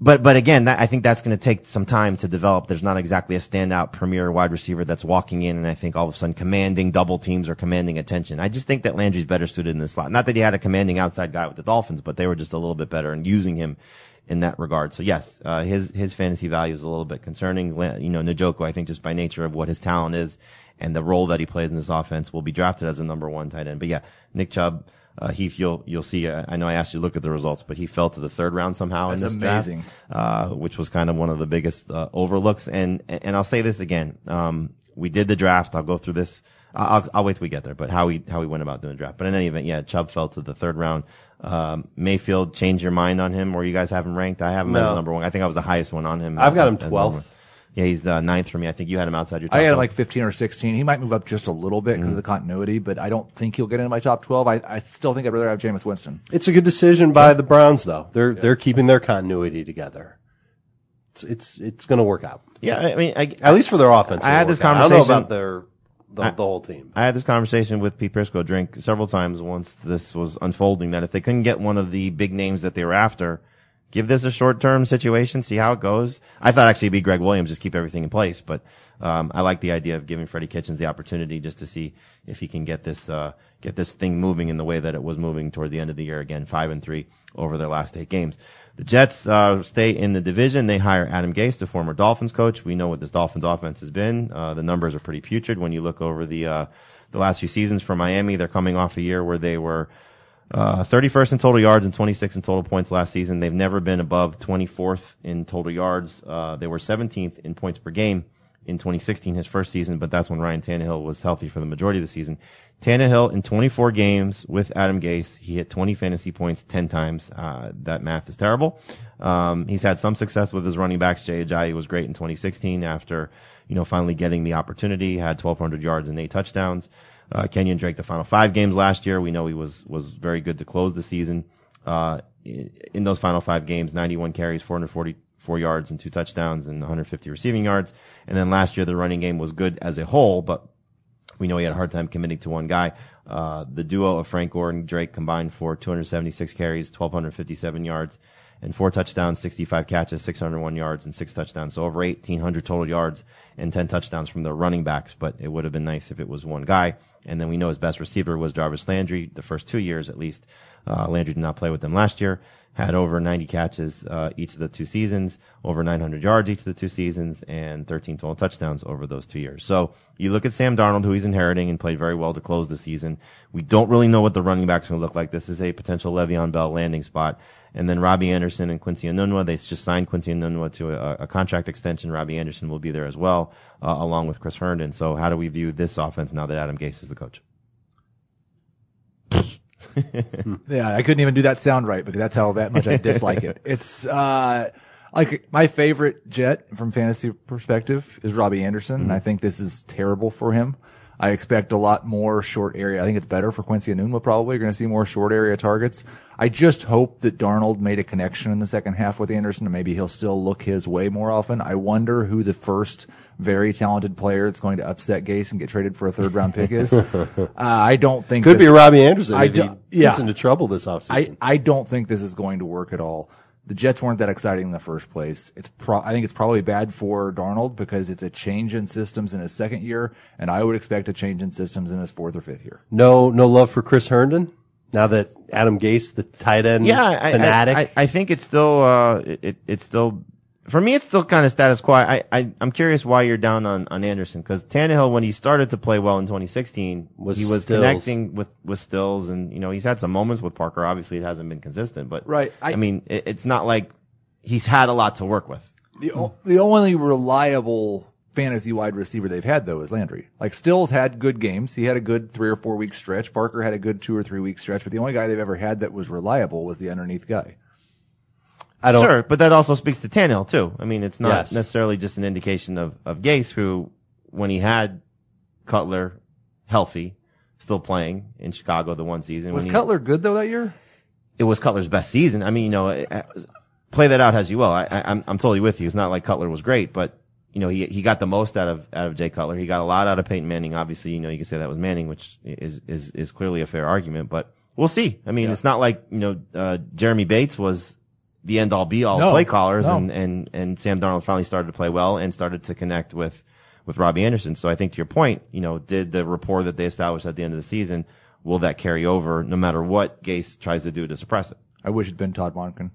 But but again, that, I think that's going to take some time to develop. There's not exactly a standout premier wide receiver that's walking in and I think all of a sudden commanding double teams or commanding attention. I just think that Landry's better suited in the slot. Not that he had a commanding outside guy with the Dolphins, but they were just a little bit better in using him in that regard. So yes, uh, his his fantasy value is a little bit concerning. You know, Njoku, I think just by nature of what his talent is and the role that he plays in this offense, will be drafted as a number one tight end. But yeah, Nick Chubb. Uh, Heath, you'll you'll see. Uh, I know I asked you to look at the results, but he fell to the third round somehow in That's this draft amazing. uh, which was kind of one of the biggest uh, overlooks. And and I'll say this again: um, we did the draft. I'll go through this. I'll, I'll wait till we get there. But how we how we went about doing the draft. But in any event, yeah, Chubb fell to the third round. Um, Mayfield, change your mind on him, or you guys have him ranked? I have him as No. number one. I think I was the highest one on him. I've got as- him as 12th. Yeah, he's uh, ninth for me. I think you had him outside your. Top I had him 12. like 15 or 16. He might move up just a little bit because of the continuity, but I don't think he'll get into my top 12. I, I still think I'd rather have Jameis Winston. It's a good decision by the Browns, though. They're they're keeping their continuity together. It's it's it's going to work out yeah, I mean, I, at least for their offense. I had this work out. I don't know conversation- about their the, the whole team. I had this conversation with Pete Prisco drink several times once this was unfolding that if they couldn't get one of the big names that they were after, give this a short term situation, see how it goes. I thought actually it'd be Gregg Williams, just keep everything in place, but um, I like the idea of giving Freddie Kitchens the opportunity just to see if he can get this uh, get this thing moving in the way that it was moving toward the end of the year. Again, five and three over their last eight games. The Jets uh, stay in the division. They hire Adam Gase, the former Dolphins coach. We know what this Dolphins offense has been. Uh, the numbers are pretty putrid when you look over the uh, the last few seasons for Miami. They're coming off a year where they were uh, 31st in total yards and 26 in total points last season. They've never been above 24th in total yards. Uh, they were 17th in points per game in 2016, his first season, but that's when Ryan Tannehill was healthy for the majority of the season. Tannehill in 24 games with Adam Gase, he hit 20 fantasy points 10 times. Uh, that math is terrible. Um, he's had some success with his running backs. Jay Ajayi was great in 2016 after, you know, finally getting the opportunity, had 1200 yards and eight touchdowns. Uh, Kenyan Drake, the final five games last year, we know he was, was very good to close the season. Uh, in those final five games, 91 carries, 444 yards and two touchdowns and 150 receiving yards. And then last year, the running game was good as a whole, but we know he had a hard time committing to one guy. Uh, the duo of Frank Gore and Drake combined for 276 carries, 1,257 yards, and four touchdowns, 65 catches, 601 yards, and six touchdowns. So over 1,800 total yards and 10 touchdowns from the running backs. But it would have been nice if it was one guy. And then we know his best receiver was Jarvis Landry, the first two years at least. Uh, Landry did not play with them last year. Had over 90 catches uh, each of the two seasons, over 900 yards each of the two seasons, and 13 total touchdowns over those two years. So you look at Sam Darnold, who he's inheriting and played very well to close the season. We don't really know what the running back's going to look like. This is a potential Le'Veon Bell landing spot. And then Robbie Anderson and Quincy Enunwa, they just signed Quincy Enunwa to a, a contract extension. Robbie Anderson will be there as well, uh, along with Chris Herndon. So how do we view this offense now that Adam Gase is the coach? *laughs* Yeah, I couldn't even do that sound right because that's how that much I dislike it. *laughs* It's uh like my favorite Jet from fantasy perspective is Robbie Anderson, and I think this is terrible for him. I expect a lot more short area. I think it's better for Quincy Enunwa probably. You're going to see more short area targets. I just hope that Darnold made a connection in the second half with Anderson and maybe he'll still look his way more often. I wonder who the first very talented player that's going to upset Gase and get traded for a third round pick is. *laughs* uh, I don't think Could that- be Robbie Anderson I don't- yeah. gets into trouble this offseason. I. I don't think this is going to work at all. The Jets weren't that exciting in the first place. It's pro- I think it's probably bad for Darnold because it's a change in systems in his second year, and I would expect a change in systems in his fourth or fifth year. no, no love for Chris Herndon now that Adam Gase, the tight end Yeah, I, fanatic. I, I, I think it's still, uh, it, it, it's still, for me, it's still kind of status quo. I, I, I'm curious why you're down on, on Anderson because Tannehill, when he started to play well in 2016, Was he was Stills. connecting with, with Stills and, you know, he's had some moments with Parker. Obviously, it hasn't been consistent, but Right, I, I- mean, it, it's not like he's had a lot to work with. The o- the only reliable fantasy wide receiver they've had though is Landry. Like Stills had good games. He had a good three or four week stretch. Parker had a good two or three week stretch, but the only guy they've ever had that was reliable was the underneath guy. I don't. Sure, but that also speaks to Tannehill too. I mean, it's not Yes. necessarily just an indication of, of Gase, who, when he had Cutler healthy, still playing in Chicago the one season. Was he- Cutler good though that year? it was Cutler's best season. I mean, you know, it- play that out as you will. I, I, I'm, I'm totally with you. It's not like Cutler was great, but you know, he, he got the most out of, out of Jay Cutler. He got a lot out of Peyton Manning. Obviously, you know, you can say that was Manning, which is, is, is clearly a fair argument, but we'll see. I mean, it's not like, you know, uh, Jeremy Bates was the end all be all No, play callers no. and, and, and Sam Darnold finally started to play well and started to connect with, with Robbie Anderson. So I think to your point, you know, did the rapport that they established at the end of the season, will that carry over no matter what Gase tries to do to suppress it? I wish it'd been Todd Monken.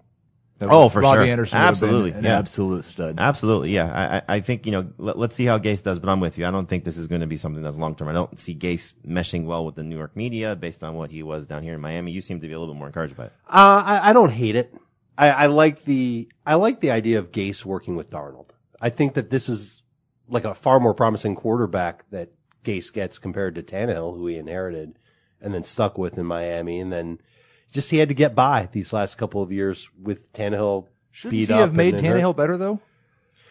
That Oh, was- for Robbie sure. Anderson would been Absolutely, an yeah. absolute stud. Absolutely, yeah. I, I I think you know. Let, let's see how Gase does, but I'm with you. I don't think this is going to be something that's long term. I don't see Gase meshing well with the New York media based on what he was down here in Miami. You seem to be a little bit more encouraged by it. Uh, I, I don't hate it. I, I like the I like the idea of Gase working with Darnold. I think that this is like a far more promising quarterback that Gase gets compared to Tannehill, who he inherited and then stuck with in Miami, and then just he had to get by these last couple of years with Tannehill. Shouldn't he have made. Tannehill better though?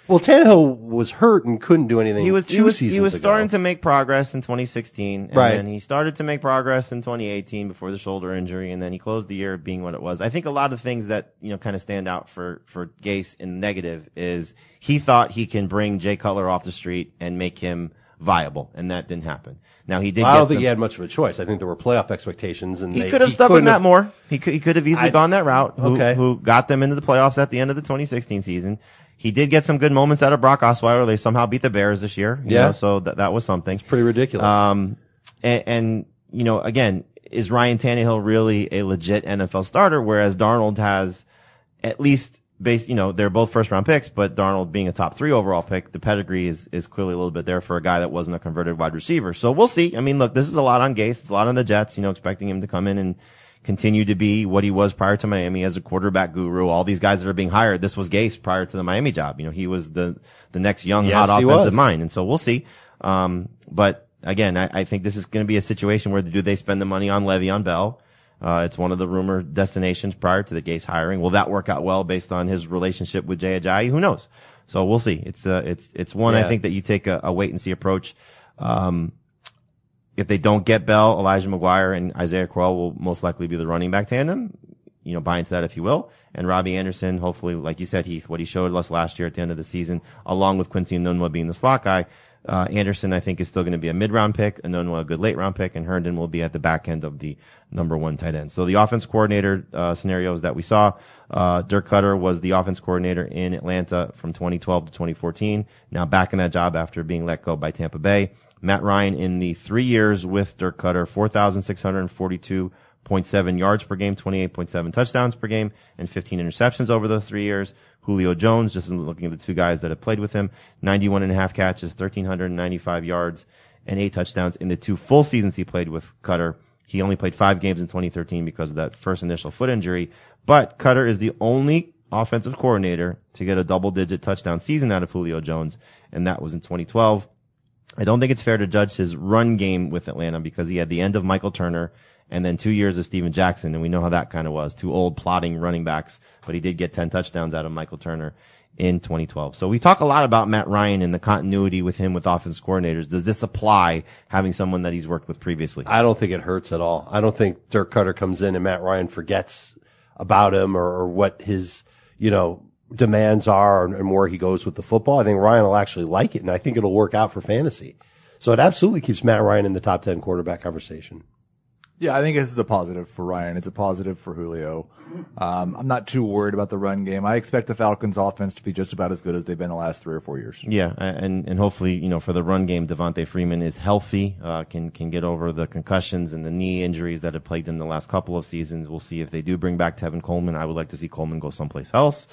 Well, Tannehill was hurt and couldn't do anything. He was two he was seasons he was ago. starting to make progress in 2016, and Right. then he started to make progress in 2018 before the shoulder injury, and then he closed the year being what it was. I think a lot of things that you know kind of stand out for for Gase in negative is he thought he can bring Jay Cutler off the street and make him viable, and that didn't happen. Now he did. I get don't think some- he had much of a choice. I think there were playoff expectations, and He they- could have stuck with Matt Moore. He could, he could have easily I- gone that route. Who, Okay. who got them into the playoffs at the end of the 2016 season. He did get some good moments out of Brock Osweiler. They somehow beat the Bears this year. you Yeah. know, so that, that was something. It's pretty ridiculous. Um, and, and, you know, again, is Ryan Tannehill really a legit NFL starter? Whereas Darnold has at least based, you know, they're both first round picks, but Darnold being a top three overall pick, the pedigree is, is clearly a little bit there for a guy that wasn't a converted wide receiver. So we'll see. I mean, look, this is a lot on Gase. It's a lot on the Jets, you know, expecting him to come in and continue to be what he was prior to Miami as a quarterback guru. All these guys that are being hired, this was Gase prior to the Miami job. You know, he was the, the next young, Yes, hot offensive was. mind. And so we'll see. Um, but again, I, I think this is going to be a situation where do they spend the money on Le'Veon Bell? Uh, it's one of the rumored destinations prior to the Gase hiring. Will that work out well based on his relationship with Jay Ajayi? Who knows? So we'll see. It's uh, it's it's one I think that you take a, a wait and see approach. Um, if they don't get Bell, Elijah McGuire and Isaiah Crowell will most likely be the running back tandem. you know, buy into that if you will. And Robbie Anderson, hopefully, like you said, Heath, what he showed us last year at the end of the season, along with Quincy Enunwa being the slot guy, uh, Anderson, I think, is still going to be a mid-round pick. Enunwa, a good late-round pick, and Herndon will be at the back end of the number one tight end. So the offense coordinator uh, scenarios that we saw, uh, Dirk Koetter was the offense coordinator in Atlanta from 2012 to 2014. Now back in that job after being let go by Tampa Bay. Matt Ryan in the three years with Dirk Koetter, 4,642.7 yards per game, 28.7 touchdowns per game, and 15 interceptions over those three years. Julio Jones, just looking at the two guys that have played with him, 91 and a half catches, 1,395 yards, and eight touchdowns in the two full seasons he played with Koetter. He only played five games in 2013 because of that first initial foot injury, but Koetter is the only offensive coordinator to get a double digit touchdown season out of Julio Jones, and that was in 2012. I don't think it's fair to judge his run game with Atlanta because he had the end of Michael Turner and then two years of Steven Jackson, and we know how that kind of was. Two old plotting running backs, but he did get 10 touchdowns out of Michael Turner in 2012. So we talk a lot about Matt Ryan and the continuity with him with offense coordinators. Does this apply having someone that he's worked with previously? I don't think it hurts at all. I don't think Dirk Koetter comes in and Matt Ryan forgets about him or, or what his, you know, demands are and, and where he goes with the football. I think Ryan will actually like it and I think it'll work out for fantasy. So it absolutely keeps Matt Ryan in the top 10 quarterback conversation. Yeah, I think this is a positive for Ryan. It's a positive for Julio. Um, I'm not too worried about the run game. I expect the Falcons offense to be just about as good as they've been the last three or four years. Yeah, and and hopefully, you know, for the run game, Devonta Freeman is healthy, uh, can can get over the concussions and the knee injuries that have plagued him the last couple of seasons. We'll see if they do bring back Tevin Coleman. I would like to see Coleman go someplace else.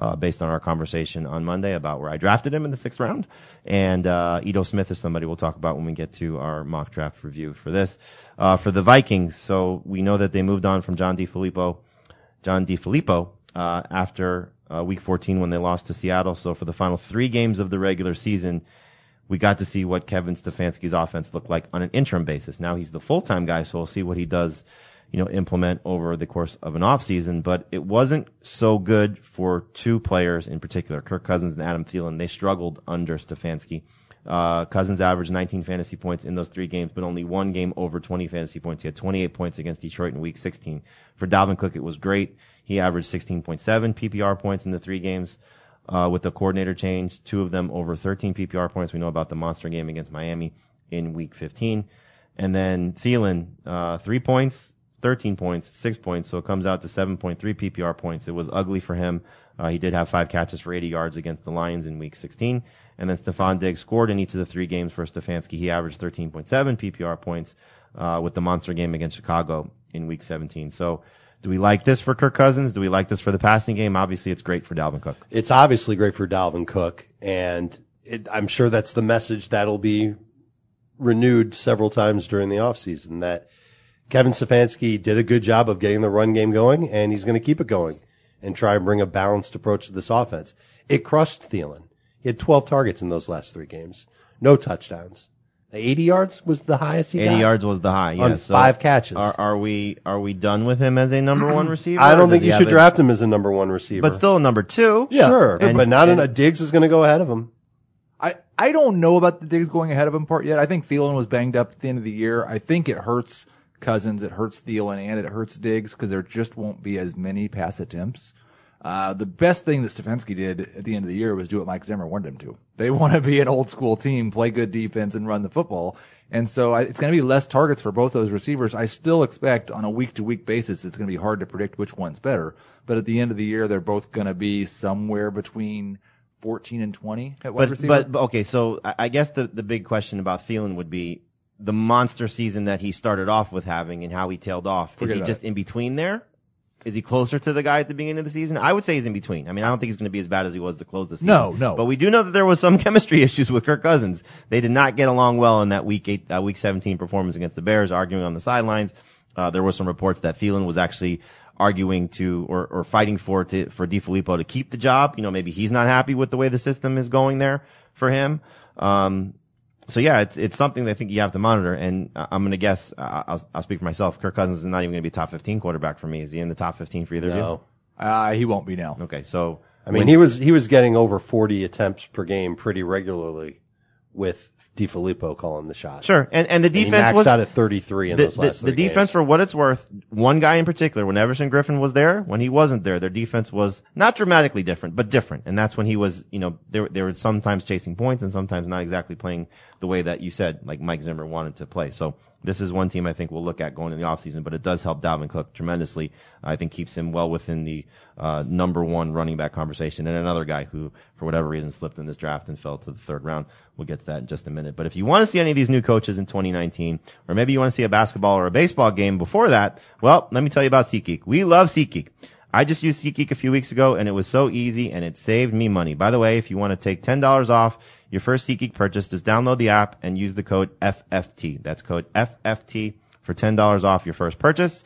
Uh, based on our conversation on Monday about where I drafted him in the sixth round. And, uh, Smith is somebody we'll talk about when we get to our mock draft review for this. Uh, for the Vikings, so we know that they moved on from John DeFilippo, John DeFilippo, uh, after, uh, week 14 when they lost to Seattle. So for the final three games of the regular season, we got to see what Kevin Stefanski's offense looked like on an interim basis. Now he's the full-time guy, so we'll see what he does you know, implement over the course of an offseason, but it wasn't so good for two players in particular, Kirk Cousins and Adam Thielen. They struggled under Stefanski. Uh, Cousins averaged 19 fantasy points in those three games, but only one game over 20 fantasy points. He had 28 points against Detroit in week 16. For Dalvin Cook, it was great. He averaged 16.7 PPR points in the three games. Uh, with the coordinator change, two of them over 13 PPR points. We know about the monster game against Miami in week 15. And then Thielen, uh, three points, 13 points, six points, so it comes out to 7.3 PPR points. It was ugly for him. Uh, he did have five catches for 80 yards against the Lions in week 16. And then Stefon Diggs scored in each of the three games for Stefanski. He averaged 13.7 PPR points, uh, with the monster game against Chicago in week 17. So, do we like this for Kirk Cousins? Do we like this for the passing game? Obviously, it's great for Dalvin Cook. It's obviously great for Dalvin Cook, and it, I'm sure that's the message that'll be renewed several times during the offseason that Kevin Stefanski did a good job of getting the run game going, and he's going to keep it going and try and bring a balanced approach to this offense. It crushed Thielen. He had 12 targets in those last three games, no touchdowns. 80 yards was the highest he 80 got. yards was the high. Yeah, On so five catches. Are, are we are we done with him as a number one *clears throat* receiver? I don't think you should a- draft him as a number one receiver. but still a number two. Yeah, sure, And- but not in and- a Diggs is going to go ahead of him. I, I don't know about the Diggs going ahead of him part yet. I think Thielen was banged up at the end of the year. I think it hurts Cousins, it hurts Thielen, and it hurts Diggs because there just won't be as many pass attempts. Uh, the best thing that Stefanski did at the end of the year was do what Mike Zimmer wanted him to. They *laughs* want to be an old school team, play good defense, and run the football. And so I, it's going to be less targets for both those receivers. I still expect on a week to week basis, it's going to be hard to predict which one's better. But at the end of the year, they're both going to be somewhere between 14 and 20 at wide But, receiver. but okay, so I I guess the the big question about Thielen would be the monster season that he started off with having and how he tailed off. Forget Is he just it. in between there? Is he closer to the guy at the beginning of the season? I would say he's in between. I mean, I don't think he's going to be as bad as he was to close the season. No, no. But we do know that there was some *laughs* chemistry issues with Kirk Cousins. They did not get along well in that week eight, uh, week 17 performance against the Bears, arguing on the sidelines. Uh, there were some reports that Thielen was actually arguing to or, or fighting for to, for DeFilippo to keep the job. You know, maybe he's not happy with the way the system is going there for him. Um, so yeah, it's it's something that I think you have to monitor. And I- I'm going to guess. I'll I'll speak for myself. Kirk Cousins is not even going to be top 15 quarterback for me. Is he in the top 15 for either No. of you? uh, he won't be now. Okay, so I mean, he was he was getting over 40 attempts per game pretty regularly with DeFilippo calling the shots. Sure. And, and the And he defense maxed was, out at 33 in the, those the, last the three defense games. for what it's worth, one guy in particular, when Everson Griffen was there, when he wasn't there, their defense was not dramatically different, but different. And that's when he was, you know, they were, they were sometimes chasing points and sometimes not exactly playing the way that you said, like Mike Zimmer wanted to play. So this is one team I think we'll look at going in the offseason, but it does help Dalvin Cook tremendously. I think keeps him well within the, uh, number one running back conversation and another guy who, for whatever reason, slipped in this draft and fell to the third round. We'll get to that in just a minute. But if you want to see any of these new coaches in 2019, or maybe you want to see a basketball or a baseball game before that, well, let me tell you about SeatGeek. We love SeatGeek. I just used SeatGeek a few weeks ago and it was so easy and it saved me money. By the way, if you want to take $10 off your first SeatGeek purchase, just download the app and use the code FFT. That's code FFT for $10 off your first purchase.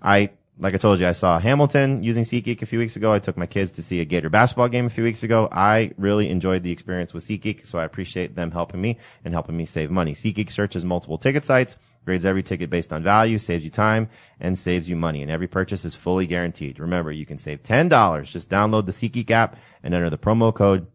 I, like I told you, I saw Hamilton using SeatGeek a few weeks ago. I took my kids to see a Gator basketball game a few weeks ago. I really enjoyed the experience with SeatGeek, so I appreciate them helping me and helping me save money. SeatGeek searches multiple ticket sites, grades every ticket based on value, saves you time, and saves you money. And every purchase is fully guaranteed. Remember, you can save $10. Just download the SeatGeek app and enter the promo code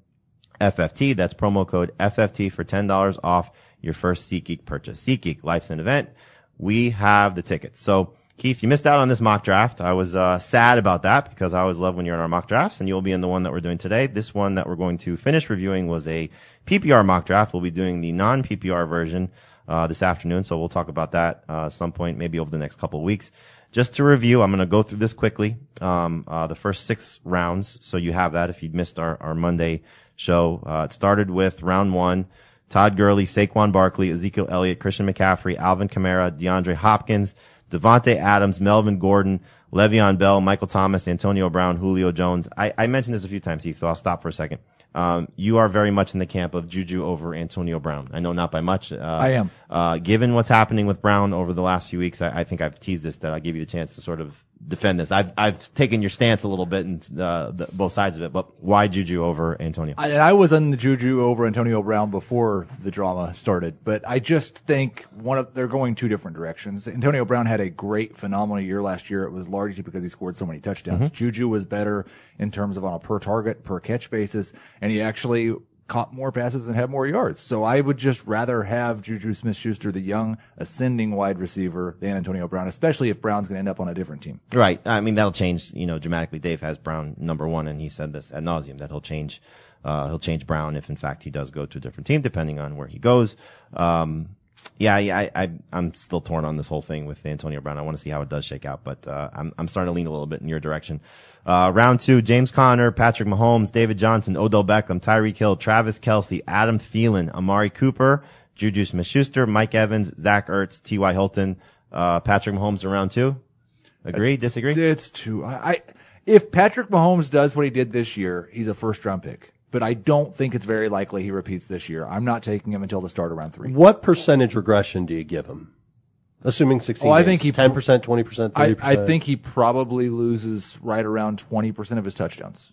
FFT. That's promo code FFT for $10 off your first SeatGeek purchase. SeatGeek, life's an event. We have the tickets. So, Heath, you missed out on this mock draft. I was uh, sad about that because I always love when you're in our mock drafts, and you'll be in the one that we're doing today. This one that we're going to finish reviewing was a PPR mock draft. We'll be doing the non-PPR version uh, this afternoon, so we'll talk about that uh, some point, maybe over the next couple of weeks. Just to review, I'm going to go through this quickly. Um, uh, the first six rounds, so you have that if you missed our, our Monday show. Uh, it started with round one. Todd Gurley, Saquon Barkley, Ezekiel Elliott, Christian McCaffrey, Alvin Kamara, DeAndre Hopkins, Davante Adams, Melvin Gordon, Le'Veon Bell, Michael Thomas, Antonio Brown, Julio Jones. I, I mentioned this a few times, Heath, so I'll stop for a second. Um, you are very much in the camp of Juju over Antonio Brown. I know not by much. Uh, I am. Uh, given what's happening with Brown over the last few weeks, I, I think I've teased this that I'll give you the chance to sort of defend this. I've I've taken your stance a little bit and uh, the, both sides of it, but why Juju over Antonio? I, and I was on the Juju over Antonio Brown before the drama started, but I just think one of they're going two different directions. Antonio Brown had a great, phenomenal year last year. It was largely because he scored so many touchdowns. Juju was better in terms of on a per target, per catch basis, and he actually caught more passes and had more yards. So I would just rather have Juju Smith-Schuster, the young ascending wide receiver, than Antonio Brown, especially if Brown's going to end up on a different team. Right. I mean, that'll change, you know, dramatically. Dave has Brown number one, and he said this ad nauseum that he'll change, uh, he'll change Brown if in fact he does go to a different team, depending on where he goes. Um, yeah, yeah, I, I, I'm still torn on this whole thing with Antonio Brown. I want to see how it does shake out, but, uh, I'm, I'm starting to lean a little bit in your direction. Uh, round two, James Conner, Patrick Mahomes, David Johnson, Odell Beckham, Tyreek Hill, Travis Kelce, Adam Thielen, Amari Cooper, Juju Smith-Schuster, Mike Evans, Zach Ertz, T.Y. Hilton, uh, Patrick Mahomes in round two. Agree? Disagree? It's too. I, I if Patrick Mahomes does what he did this year, he's a first round pick. But I don't think it's very likely he repeats this year. I'm not taking him until the start of round three. What percentage regression do you give him? Assuming 16 Oh, I think he- 10%, 20%, 30%. I, I think he probably loses right around 20% of his touchdowns.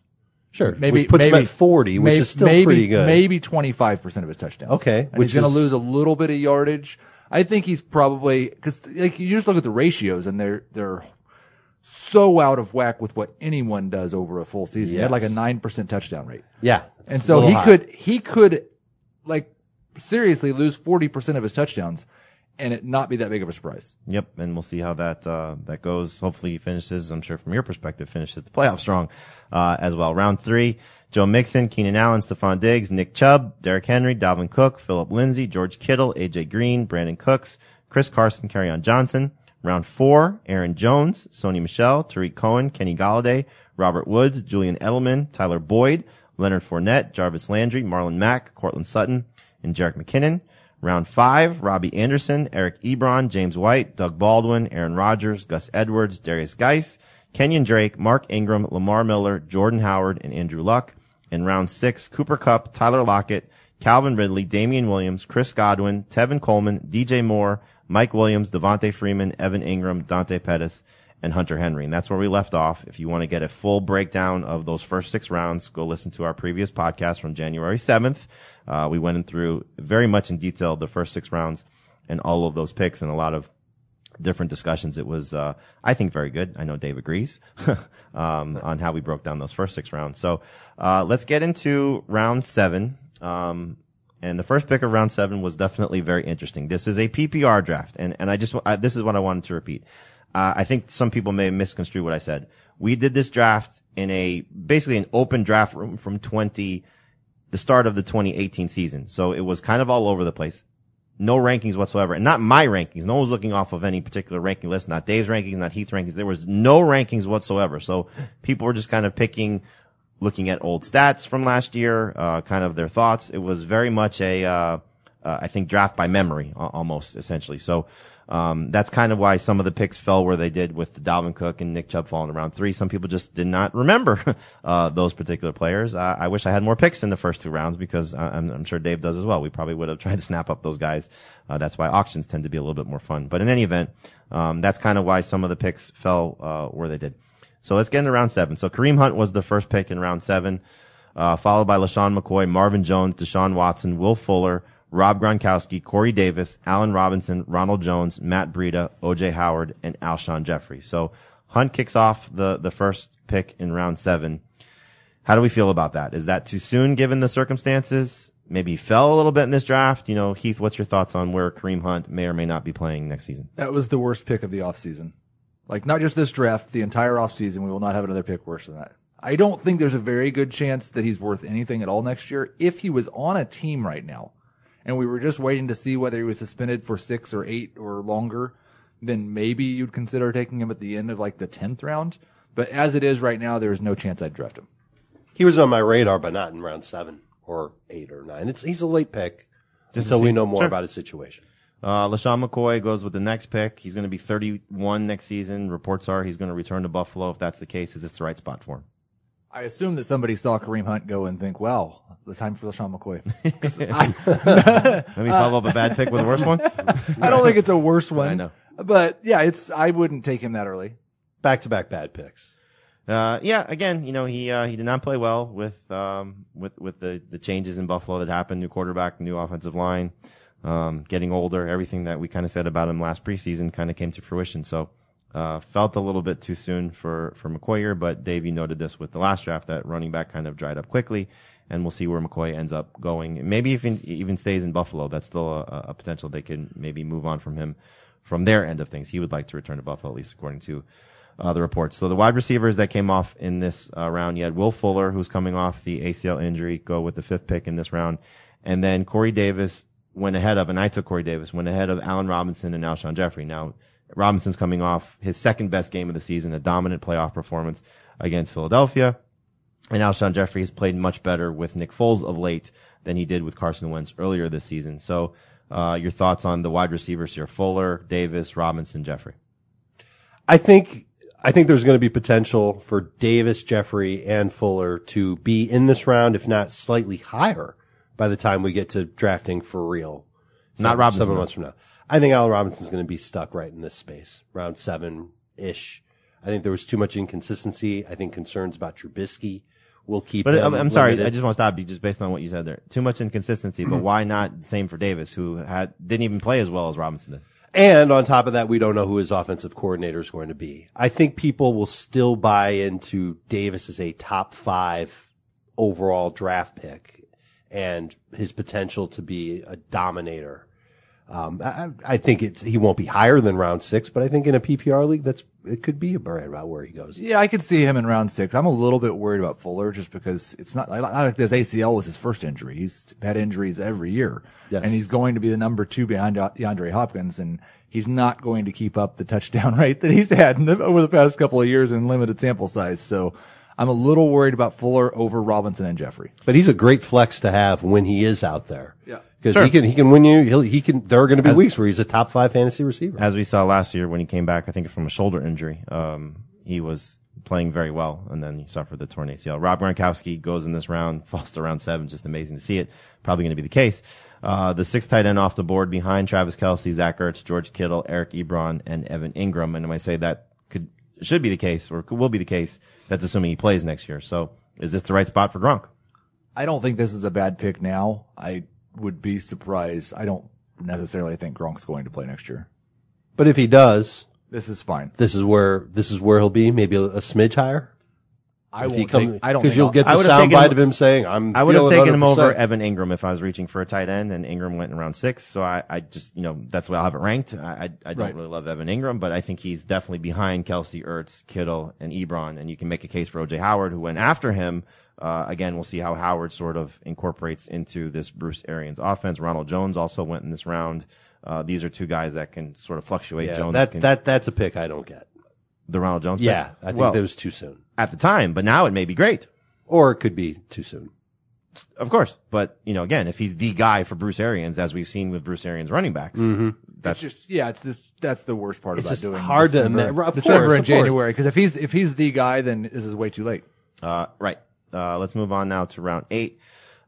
Sure. Maybe which puts maybe, him at 40, which maybe- is still maybe, pretty good. Maybe 25% of his touchdowns. Okay, And which he's going to lose a little bit of yardage. I think he's probably, cause like you just look at the ratios and they're, they're so out of whack with what anyone does over a full season. He had like a Yes. 9% touchdown rate. Yeah. And so he high. could, he could like seriously lose 40% of his touchdowns and it not be that big of a surprise. Yep, and we'll see how that uh, that goes. Hopefully, he finishes. I'm sure from your perspective, finishes the playoff strong uh, as well. Round three: Joe Mixon, Keenan Allen, Stefon Diggs, Nick Chubb, Derrick Henry, Dalvin Cook, Phillip Lindsay, George Kittle, AJ Green, Brandin Cooks, Chris Carson, on Johnson. Round four: Aaron Jones, Sony Michel, Tarik Cohen, Kenny Golladay, Robert Woods, Julian Edelman, Tyler Boyd, Leonard Fournette, Jarvis Landry, Marlon Mack, Courtland Sutton, and Jerick McKinnon. Round five, Robbie Anderson, Eric Ebron, James White, Doug Baldwin, Aaron Rodgers, Gus Edwards, Derrius Guice, Kenyan Drake, Mark Ingram, Lamar Miller, Jordan Howard, and Andrew Luck. In round six, Cooper Kupp, Tyler Lockett, Calvin Ridley, Damien Williams, Chris Godwin, Tevin Coleman, DJ Moore, Mike Williams, Devonta Freeman, Evan Engram, Dante Pettis, and Hunter Henry. And that's where we left off. If you want to get a full breakdown of those first six rounds, go listen to our previous podcast from January 7th. Uh, we went in through very much in detail the first six rounds and all of those picks and a lot of different discussions. It was, uh, I think very good. I know Dave agrees, *laughs* um, on how we broke down those first six rounds. So, uh, let's get into round seven. Um, And the first pick of round seven was definitely very interesting. This is a PPR draft. And, and I just, I, this is what I wanted to repeat. Uh, I think some people may misconstrue what I said. We did this draft in a, basically an open draft room from 20, the start of the 2018 season. So it was kind of all over the place. No rankings whatsoever. And not my rankings. No one was looking off of any particular ranking list. Not Dave's rankings, not Heath's rankings. There was no rankings whatsoever. So people were just kind of picking, looking at old stats from last year, uh, kind of their thoughts. It was very much a, uh, uh, I think draft by memory almost essentially. So, um, that's kind of why some of the picks fell where they did with Dalvin Cook and Nick Chubb falling around three. Some people just did not remember, *laughs* uh, those particular players. Uh, I wish I had more picks in the first two rounds because I- I'm, I'm sure Dave does as well. We probably would have *laughs* tried to snap up those guys. Uh, that's why auctions tend to be a little bit more fun. But in any event, um, that's kind of why some of the picks fell, uh, where they did. So let's get into round seven. So Kareem Hunt was the first pick in round seven, uh, followed by LeSean McCoy, Marvin Jones, Deshaun Watson, Will Fuller, Rob Gronkowski, Corey Davis, Allen Robinson, Ronald Jones, Matt Breida, OJ Howard, and Alshon Jeffery. So Hunt kicks off the, the first pick in round seven. How do we feel about that? Is that too soon given the circumstances? Maybe he fell a little bit in this draft. You know, Heath, what's your thoughts on where Kareem Hunt may or may not be playing next season? That was the worst pick of the offseason. Like not just this draft, the entire offseason, we will not have another pick worse than that. I don't think there's a very good chance that he's worth anything at all next year. If he was on a team right now and we were just waiting to see whether he was suspended for six or eight or longer, then maybe you'd consider taking him at the end of like the 10th round. But as it is right now, there's no chance I'd draft him. He was on my radar, but not in round seven or eight or nine. It's he's a late pick until we know more Sure. about his situation. Uh, LeSean McCoy goes with the next pick. He's going to be 31 next season. Reports are he's going to return to Buffalo. If that's the case, is this the right spot for him? I assume that somebody saw Kareem Hunt go and think, well, the time for LeSean McCoy. *laughs* *laughs* I, Let me follow up a bad pick with a worse one. I don't think it's a worse one. I know. But yeah, it's, I wouldn't take him that early. Back to back bad picks. Uh, yeah, again, you know, he, uh, he did not play well with, um, with, with the, the changes in Buffalo that happened. New quarterback, new offensive line, um, getting older. Everything that we kind of said about him last preseason kind of came to fruition. So, uh, felt a little bit too soon for, for McCoy here, but Dave, you noted this with the last draft that running back kind of dried up quickly. And we'll see where McCoy ends up going. Maybe even, even stays in Buffalo. That's still a, a potential they can maybe move on from him from their end of things. He would like to return to Buffalo, at least according to uh, the reports. So the wide receivers that came off in this uh, round, you had Will Fuller, who's coming off the ACL injury, go with the fifth pick in this round. And then Corey Davis went ahead of, and I took Corey Davis, went ahead of Allen Robinson and Alshon Jeffery. Now, Robinson's coming off his second best game of the season, a dominant playoff performance against Philadelphia. And Alshon Jeffery has played much better with Nick Foles of late than he did with Carson Wentz earlier this season. So, uh, your thoughts on the wide receivers here? Fuller, Davis, Robinson, Jeffery. I think I think there's going to be potential for Davis, Jeffery, and Fuller to be in this round, if not slightly higher, by the time we get to drafting for real. Not Robinson, Seven months from now. I think Allen Robinson's going to be stuck right in this space, round seven ish. I think there was too much inconsistency. I think concerns about Trubisky will keep. But I'm, I'm sorry. I just want to stop you just based on what you said there. Too much inconsistency, but why not same for Davis, who had didn't even play as well as Robinson did? And on top of that, we don't know who his offensive coordinator is going to be. I think people will still buy into Davis as a top five overall draft pick and his potential to be a dominator. Um, I, I think it's, he won't be higher than round six, but I think in a PPR league, that's, it could be right about where he goes. Yeah, I could see him in round six. I'm a little bit worried about Fuller just because it's not, not like this ACL was his first injury. He's had injuries every year. Yes. And he's going to be the number two behind DeAndre Hopkins and he's not going to keep up the touchdown *laughs* rate that he's had in the, over the past couple of years in limited sample size. So I'm a little worried about Fuller over Robinson and Jeffery. But he's a great flex to have when he is out there. Yeah. Cause he can, he can win you, he'll, he can, there are going to be weeks where he's a top five fantasy receiver. As we saw last year when he came back, I think from a shoulder injury, um, he was playing very well, and then he suffered the torn ACL. Rob Gronkowski goes in this round, *laughs* falls to round seven. Just amazing to see it. Probably going to be the case. Uh, the sixth tight end off the board behind Travis Kelce, Zach Ertz, George Kittle, Eric Ebron, and Evan Engram. And when I say that could should be the case, or could, will be the case, that's assuming he plays next year. So, is this the right spot for Gronk? I don't think this is a bad pick now. I would be surprised. I don't necessarily think Gronk's going to play next year. But if he does, This is fine. this is where, this is where he'll be, maybe a, a smidge higher. I If he won't come- take- I don't because you'll I'll- get the would've taken soundbite him- of him saying, "I'm." I would have taken him 100%." over Evan Engram if I was reaching for a tight end, and Engram went in round six. So I, I just, you know, that's why I have it ranked. I, I, I don't Right. really love Evan Engram, but I think he's definitely behind Kelce, Ertz, Kittle, and Ebron. And you can make a case for OJ Howard, who went after him. Uh, again, we'll see how Howard sort of incorporates into this Bruce Arians offense. Ronald Jones also went in this round. Uh, these are two guys that can sort of fluctuate. Yeah, Jones that can, that that's a pick I don't get. The Ronald Jones. pick? Yeah, I think well, that was too soon, at the time, but now it may be great. or it could be too soon. Of course, but you know, again, if he's the guy for Bruce Arians, as we've seen with Bruce Arians running backs, that's It's just yeah, it's this that's the worst part It's about just doing hard to December, ima- of December course, and of course. January because if he's if he's the guy, then this is way too late. uh, right. Uh, let's move on now to round eight.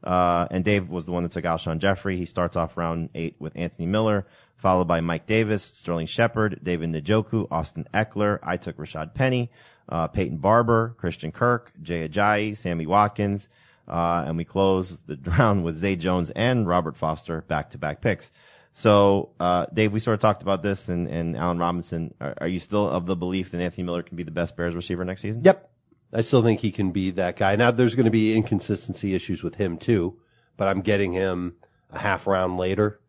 Uh, and Dave was the one that took Alshon Jeffery. He starts off round eight with Anthony Miller, followed by Mike Davis, Sterling Shepard, David Njoku, Austin Ekeler. I took Rashad Penny, uh, Peyton Barber, Christian Kirk, Jay Ajayi, Sammy Watkins. Uh, and we close the *laughs* round with Zay Jones and Robert Foster back to back picks. So, uh, Dave, we sort of talked about this and, and Allen Robinson. Are, are you still of the belief that Anthony Miller can be the best Bears receiver next season? Yep. I still think he can be that guy. Now there's going to be inconsistency issues with him too, but I'm getting him a half round later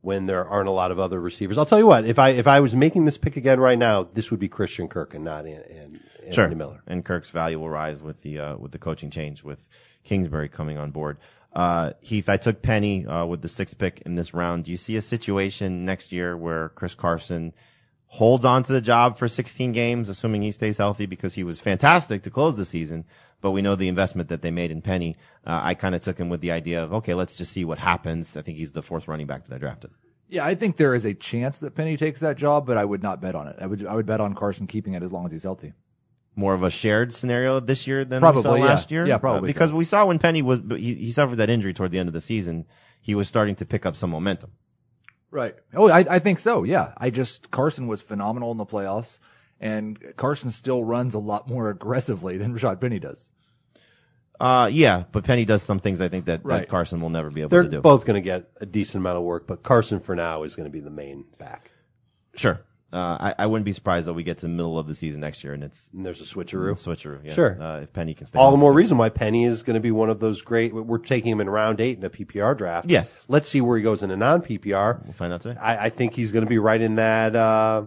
when there aren't a lot of other receivers. I'll tell you what, if I if I was making this pick again right now, this would be Christian Kirk and not An- An- Anthony Sure. Miller. And Kirk's value will rise with the uh, with the coaching change with Kingsbury coming on board. Uh, Heath, I took Penny uh, with the sixth pick in this round. Do you see a situation next year where Chris Carson holds on to the job for 16 games, assuming he stays healthy, because he was fantastic to close the season? But we know the investment that they made in Penny. Uh, I kind of took him with the idea of okay, let's just see what happens. I think he's the fourth running back that I drafted. Yeah, I think there is a chance that Penny takes that job, but I would not bet on it. I would I would bet on Carson keeping it as long as he's healthy. more of a shared scenario this year than Probably, we saw yeah. last year. Yeah, probably Uh, because so. we saw when Penny was he, he suffered that injury toward the end of the season, he was starting to pick up some momentum. Right. Oh, I, I think so. Yeah. I just, Carson was phenomenal in the playoffs and Carson still runs a lot more *laughs* aggressively than Rashad Penny does. Uh, yeah, but Penny does some things I think that, that Carson will never be able They're to do. They're both going to get a decent amount of work, but Carson for now is going to be the main back. Sure. Uh, I, I wouldn't be surprised that we get to the middle of the season next year and it's And there's a switcheroo. switcheroo. Yeah. Sure. Uh, if Penny can stay. All the more reason why Penny is going to be one of those great. We're taking him in round eight in a PPR draft. Yes. Let's see where he goes in a non PPR. We'll find out today. I, I think he's going to be right in that, uh,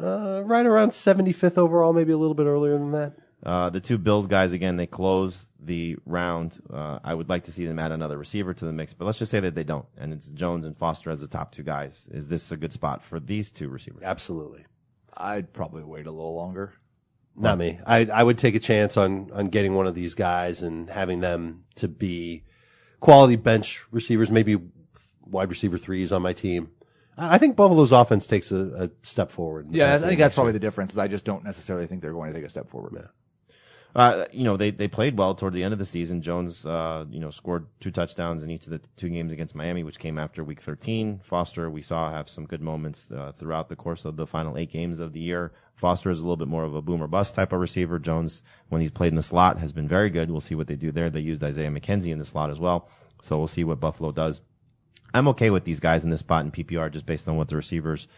uh, right around 75th overall, maybe a little bit earlier than that. Uh, the two Bills guys again, they close the round. Uh, I would like to see them add another receiver to the mix, but let's just say that they don't, and it's Jones and Foster as the top two guys. Is this a good spot for these two receivers? Absolutely. I'd probably wait a little longer. Not me. I, I would take a chance on, on getting one of these guys and having them to be quality bench receivers, maybe wide receiver threes on my team. I I think Buffalo's offense takes a, a step forward. Yeah. I think that's probably the difference is I just don't necessarily think they're going to take a step forward. Uh, you know, they, they played well toward the end of the season. Jones, uh, you know, scored two touchdowns in each of the two games against Miami, which came after week 13. Foster, we saw have some good moments, uh, throughout the course of the final eight games of the year. Foster is a little bit more of a boomer bust type of receiver. Jones, when he's played in the slot, has been very good. We'll see what they do there. They used Isaiah McKenzie in the slot as well. So we'll see what Buffalo does. I'm okay with these guys in this spot in PPR just based on what the receivers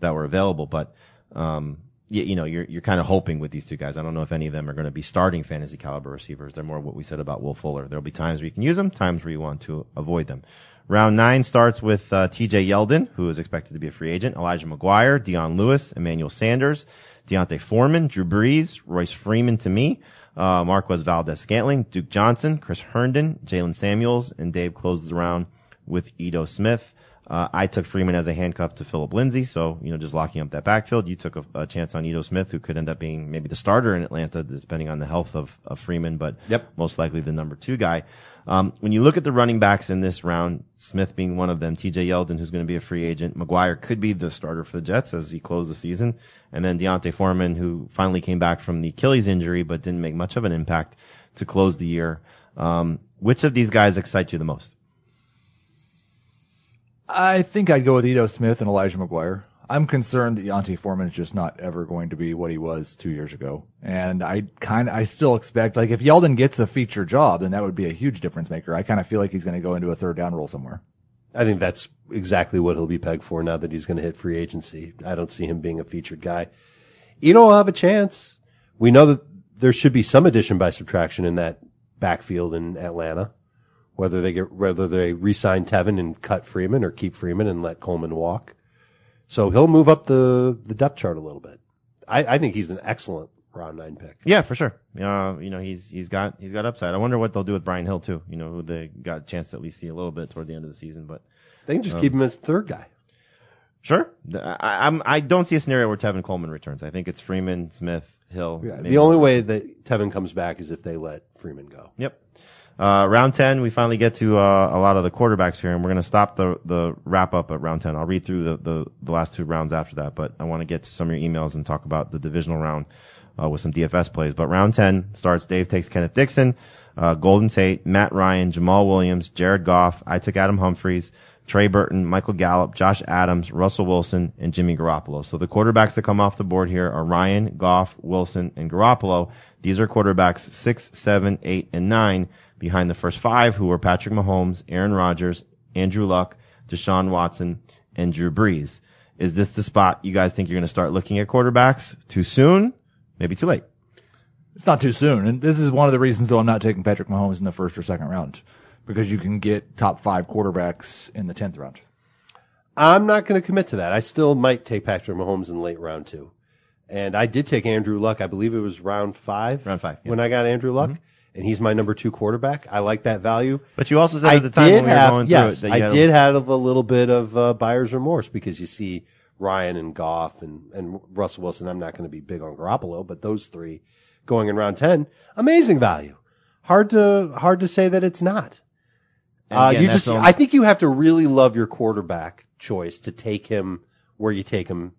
that were available. But, um, you, you know, you're, you're kind of hoping with these two guys. I don't know if any of them are going to be starting fantasy caliber receivers. They're more what we said about Will Fuller. There'll be times where you can use them, times where you want to avoid them. Round nine starts with, uh, TJ Yeldon, who is expected to be a free agent, Elijah McGuire, Dion Lewis, Emmanuel Sanders, D'Onta Foreman, Drew Brees, Royce Freeman to me, uh, Marquez Valdes-Scantling, Duke Johnson, Chris Herndon, Jaylen Samuels, and Dave closes the round with Ito Smith. Uh, I took Freeman as a handcuff to Phillip Lindsay, so you know just locking up that backfield. You took a, a chance on Ito Smith, who could end up being maybe the starter in Atlanta, depending on the health of, of Freeman, but Yep. most likely the number two guy. Um, when you look at the running backs in this round, Smith being one of them, T.J. Yeldon, who's going to be a free agent, McGuire could be the starter for the Jets as he closed the season, and then D'Onta Foreman, who finally came back from the Achilles injury but didn't make much of an impact to close the year. Um, which of these guys excite you the most? I think I'd go with Ito Smith and Elijah McGuire. I'm concerned that D'Onta Foreman is just not ever going to be what he was two years ago. And I kind of, I still expect, like, if Yeldon gets a feature job, then that would be a huge difference maker. I kind of feel like he's going to go into a third down role somewhere. I think that's exactly what he'll be pegged for now that he's going to hit free agency. I don't see him being a featured guy. Ito will have a chance. We know that there should be some addition by subtraction in that backfield in Atlanta. Whether they get whether they re-sign Tevin and cut Freeman or keep Freeman and let Coleman walk. So he'll move up the the depth chart a little bit. I, I think he's an excellent round nine pick. Yeah, for sure. Uh, you know, he's he's got he's got upside. I wonder what they'll do with Brian Hill too. You know, who they got a chance to at least see a little bit toward the end of the season. But They can just keep him as third guy. sure, I, I'm I don't see a scenario where Tevin Coleman returns. I think it's Freeman, Smith, Hill. Yeah, the only way that Tevin comes back is if they let Freeman go. Yep. Uh, round 10, we finally get to, uh, a lot of the quarterbacks here and we're going to stop the, the wrap up at round 10. I'll read through the, the, the last two rounds after that, but I want to get to some of your emails and talk about the divisional round, uh, with some DFS plays. But round 10 starts, Dave takes Kenneth Dixon, uh, Golden Tate, Matt Ryan, Jamaal Williams, Jared Goff. I took Adam Humphries, Trey Burton, Michael Gallup, Josh Adams, Russell Wilson, and Jimmy Garoppolo. So the quarterbacks that come off the board here are Ryan, Goff, Wilson, and Garoppolo. These are quarterbacks six, seven, eight, and nine behind the first five, who were Patrick Mahomes, Aaron Rodgers, Andrew Luck, Deshaun Watson, and Drew Brees. Is this the spot you guys think you're going to start looking at quarterbacks too soon? Maybe too late. It's not too soon. And this is one of the reasons though I'm not taking Patrick Mahomes in the first or second round because you can get top five quarterbacks in the 10th round. I'm not going to commit to that. I still might take Patrick Mahomes in late round two. And I did take Andrew Luck. I believe it was round five. Round five, yeah. Mm-hmm. When I got Andrew Luck. And he's my number two quarterback. I like that value. But you also said at the time when we were have, going through it that you I had a- did have a little bit of uh, buyer's remorse because you see Ryan and Goff and, and Russell Wilson. I'm not going to be big on Garoppolo, but those three going in round 10, amazing value. Hard to, hard to say that it's not. And Uh, again, you that's just, only- I think you have to really love your quarterback choice to take him where you take him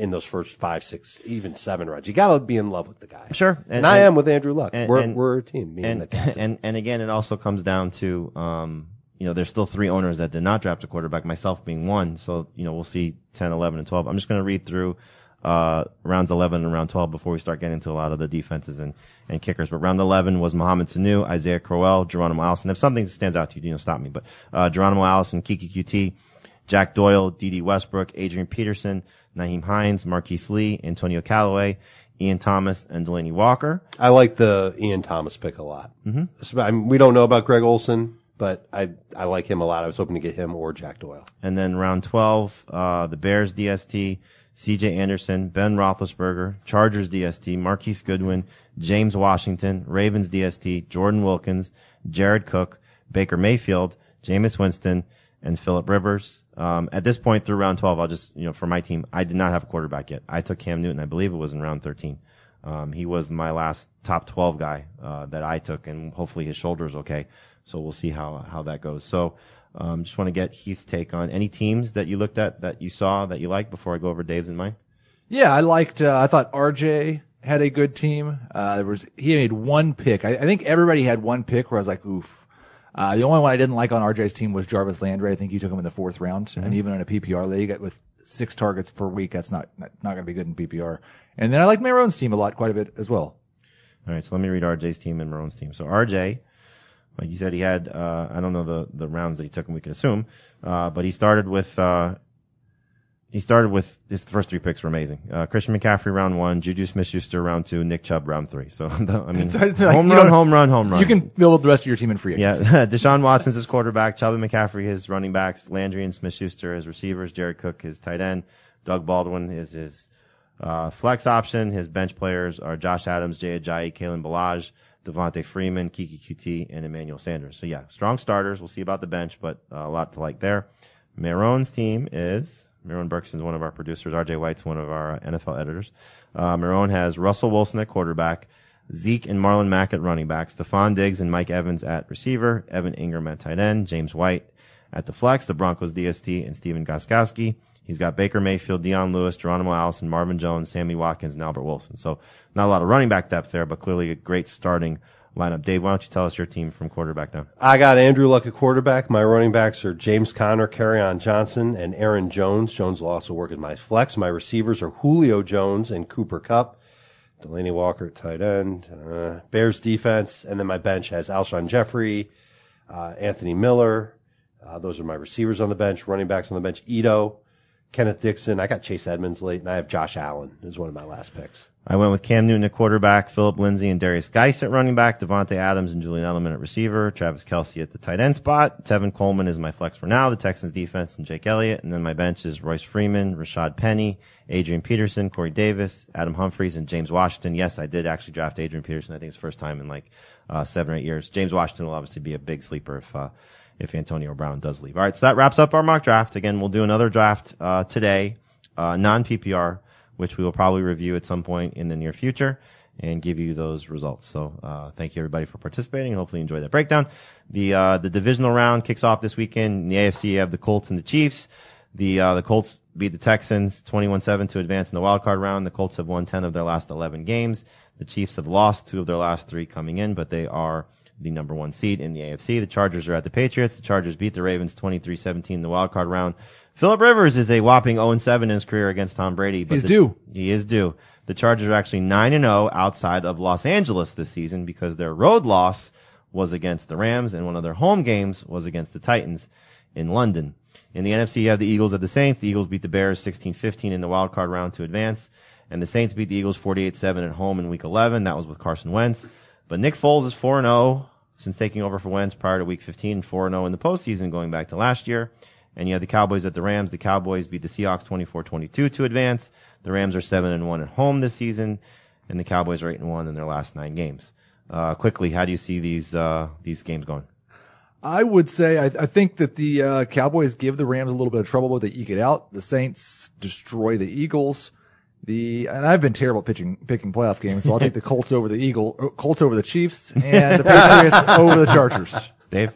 in those first five, six, even seven rounds. You got to be in love with the guy. Sure. And, I am with Andrew Luck. and- we're, and- we're a team, me and, and and and again, it also comes down to um, you know, there's still three owners that did not draft a quarterback, myself being one. So you know, we'll see 10, 11, and 12. I'm just going to read through uh, rounds 11 and round 12 before we start getting into a lot of the defenses and and kickers. But round 11 was Mohamed Sanu, Isaiah Crowell, Geronimo Allison. If something stands out to you, you know, stop me. But uh, Geronimo Allison, Keke Coutee. Jack Doyle, Dede Westbrook, Adrian Peterson, Nyheim Hines, Marquise Lee, Antonio Callaway, Ian Thomas, and Delanie Walker. I like the Ian Thomas pick a lot. Mm-hmm. I mean, we don't know about Greg Olsen, but I I like him a lot. I was hoping to get him or Jack Doyle. And then round 12, uh, the Bears DST, CJ Anderson, Ben Roethlisberger, Chargers DST, Marquise Goodwin, James Washington, Ravens DST, Jordan Wilkins, Jared Cook, Baker Mayfield, Jameis Winston, and Philip Rivers. Um, at this point through round 12, I'll just, you know, for my team, I did not have a quarterback yet. I took Cam Newton. I believe it was in round 13. Um, he was my last top 12 guy, uh, that I took and hopefully his shoulder is okay. So we'll see how, how that goes. So, um, just want to get Heath's take on any teams that you looked at that you saw that you liked before I go over Dave's and mine. Yeah, I liked. Uh, I thought RJ had a good team. Uh, there was he made one pick. I, I think everybody had one pick where I was like, oof. Uh, the only one I didn't like on RJ's team was Jarvis Landry. I think you took him in the fourth round, and even in a PPR league with six targets per week, that's not not, not going to be good in PPR. And then I like Maroon's team a lot, quite a bit as well. All right. So let me read RJ's team and Marone's team. So RJ, like you said, he had, uh, I don't know the, the rounds that he took and we can assume, uh, but he started with, uh, he started with his first three picks were amazing. Uh, Christian McCaffrey round one, Juju Smith-Schuster round two, Nick Chubb round three. So, *laughs* the, I mean, It's- it's like home run, home run, home run. You can build the rest of your team in free Yeah, agency. *laughs* Deshaun Watson's his quarterback, Chubb and McCaffrey his running backs, Landry and Smith-Schuster his receivers, Jared Cook his tight end, Doug Baldwin is his uh, flex option. His bench players are Josh Adams, Jay Ajayi, Kalen Ballage, Devonta Freeman, Keke Coutee, and Emmanuel Sanders. So yeah, strong starters. We'll see about the bench, but uh, a lot to like there. Marone's team is Marone Berkson's one of our producers. RJ White's one of our NFL editors. Uh, Marone has Russell Wilson at quarterback, Zeke and Marlon Mack at running back, Stefon Diggs and Mike Evans at receiver, Evan Engram at tight end, James White at the flex, the Broncos DST and Stephen Gostkowski. He's got Baker Mayfield, Dion Lewis, Geronimo Allison, Marvin Jones, Sammy Watkins, and Albert Wilson. So not a lot of running back depth there, but clearly a great starting lineup. Dave, why don't you tell us your team from quarterback down? I got Andrew Luck at quarterback. My running backs are James Conner, on Johnson, and Aaron Jones. Jones will also work as my flex. My receivers are Julio Jones and Cooper Kupp. Delanie Walker at tight end. Uh, Bears defense, and then my bench has Alshon Jeffery, uh, Anthony Miller. Uh, those are my receivers on the bench. Running backs on the bench: Ito, Kenneth Dixon. I got Chase Edmonds late, and I have Josh Allen as one of my last picks. I went with Cam Newton at quarterback, Phillip Lindsay and Derrius Guice at running back, Davante Adams and Julian Edelman at receiver, Travis Kelce at the tight end spot, Tevin Coleman is my flex for now, the Texans defense and Jake Elliott, and then my bench is Royce Freeman, Rashad Penny, Adrian Peterson, Corey Davis, Adam Humphries, and James Washington. Yes, I did actually draft Adrian Peterson. I think it's first time in like uh, seven or eight years. James Washington will obviously be a big sleeper if uh, if Antonio Brown does leave. All right, so that wraps up our mock draft. Again, we'll do another draft uh, today, uh, non PPR which we will probably review at some point in the near future and give you those results. So, uh, thank you everybody for participating. Hopefully you enjoy that breakdown. The, uh, the divisional round kicks off this weekend. In the AFC, you have the Colts and the Chiefs. The, uh, the Colts beat the Texans 21-7 to advance in the wild card round. The Colts have won 10 of their last 11 games. The Chiefs have lost two of their last three coming in, but they are the number one seed in the AFC. The Chargers are at the Patriots. The Chargers beat the Ravens 23-17 in the wild card round. Philip Rivers is a whopping 0-7 in his career against Tom Brady. But He's the- due. He is due. The Chargers are actually 9-0 outside of Los Angeles this season because their road loss was against the Rams and one of their home games was against the Titans in London. In the NFC, you have the Eagles at the Saints. The Eagles beat the Bears 16-15 in the wild card round to advance. And the Saints beat the Eagles 48-7 at home in week 11. That was with Carson Wentz. But Nick Foles is 4-0 since taking over for Wentz prior to week 15 and 4-0 in the postseason going back to last year. And you have the Cowboys at the Rams. The Cowboys beat the Seahawks 24-22 to advance. The Rams are 7 and 1 at home this season. And the Cowboys are 8 and 1 in their last nine games. Uh, quickly, how do you see these, uh, these games going? I would say I, I think that the uh, Cowboys give the Rams a little bit of trouble, but they eke it out. The Saints destroy the Eagles. The and I've been terrible pitching picking playoff games, so I'll take the *laughs* Colts over the Eagle, uh, Colts over the Chiefs, and the Patriots over the Chargers. Dave?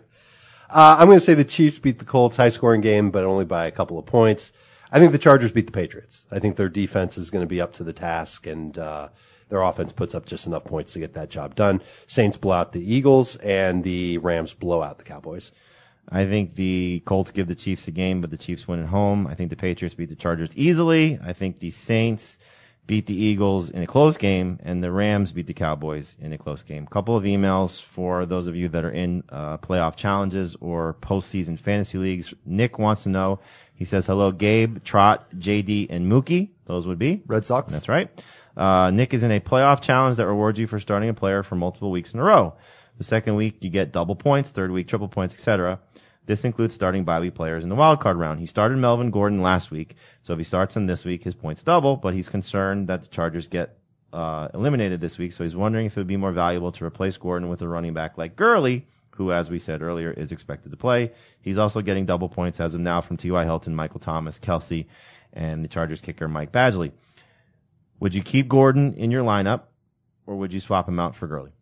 Uh, I'm going to say the Chiefs beat the Colts, high scoring game, but only by a couple of points. I think the Chargers beat the Patriots. I think their defense is going to be up to the task, and uh, their offense puts up just enough points to get that job done. Saints blow out the Eagles, and the Rams blow out the Cowboys. I think the Colts give the Chiefs a game, but the Chiefs win at home. I think the Patriots beat the Chargers easily. I think the Saints beat the Eagles in a close game, and the Rams beat the Cowboys in a close game. Couple of emails for those of you that are in uh, playoff challenges or postseason fantasy leagues. Nick wants to know. He says, "Hello, Gabe, Trot, JD, and Mookie. Those would be Red Sox. that's right. Uh, Nick is in a playoff challenge that rewards you for starting a player for multiple weeks in a row. The second week, you get double points, third week, triple points, etc. This includes starting bye week players in the wild card round. He started Melvin Gordon last week, so if he starts him this week, his points double, but he's concerned that the Chargers get uh, eliminated this week, so he's wondering if it would be more valuable to replace Gordon with a running back like Gurley, who, as we said earlier, is expected to play. He's also getting double points as of now from T.Y. Hilton, Michael Thomas, Kelce, and the Chargers kicker Mike Badgley. Would you keep Gordon in your lineup, or would you swap him out for Gurley?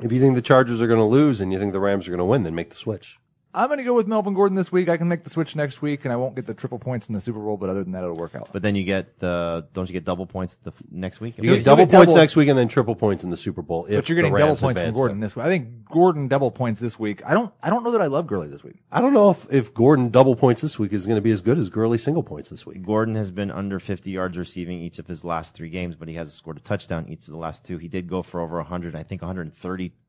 If you think the Chargers are going to lose and you think the Rams are going to win, then make the switch. I'm going to go with Melvin Gordon this week. I can make the switch next week, and I won't get the triple points in the Super Bowl, but other than that, it'll work out. But then you get the don't you get double points the f- next week? You You- get double get points double- next week and then triple points in the Super Bowl. If but you're getting the double Rams points from advance Gordon them. this week. I think Gordon double points this week. I don't. I don't know that I love Gurley this week. I don't know if, if Gordon double points this week is going to be as good as Gurley single points this week. Gordon has been under 50 yards receiving each of his last three games, but he hasn't scored a touchdown each of the last two. He did go for over 100, I think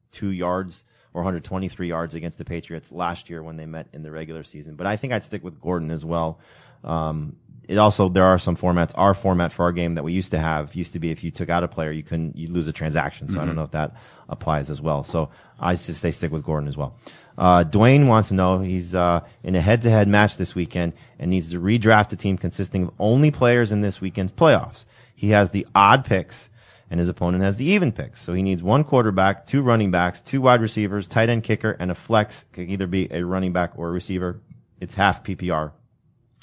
132 yards or 123 yards against the Patriots last year when they met in the regular season. But I think I'd stick with Gordon as well. Um, it also, there are some formats. Our format for our game that we used to have used to be if you took out a player, you couldn't, you lose a transaction. So I don't know if that applies as well. So I just say stick with Gordon as well. Uh, Dwayne wants to know he's, uh, in a head to head match this weekend and needs to redraft a team consisting of only players in this weekend's playoffs. He has the odd picks and his opponent has the even picks. So he needs one quarterback, two running backs, two wide receivers, tight end kicker, and a flex could either be a running back or a receiver. It's half PPR.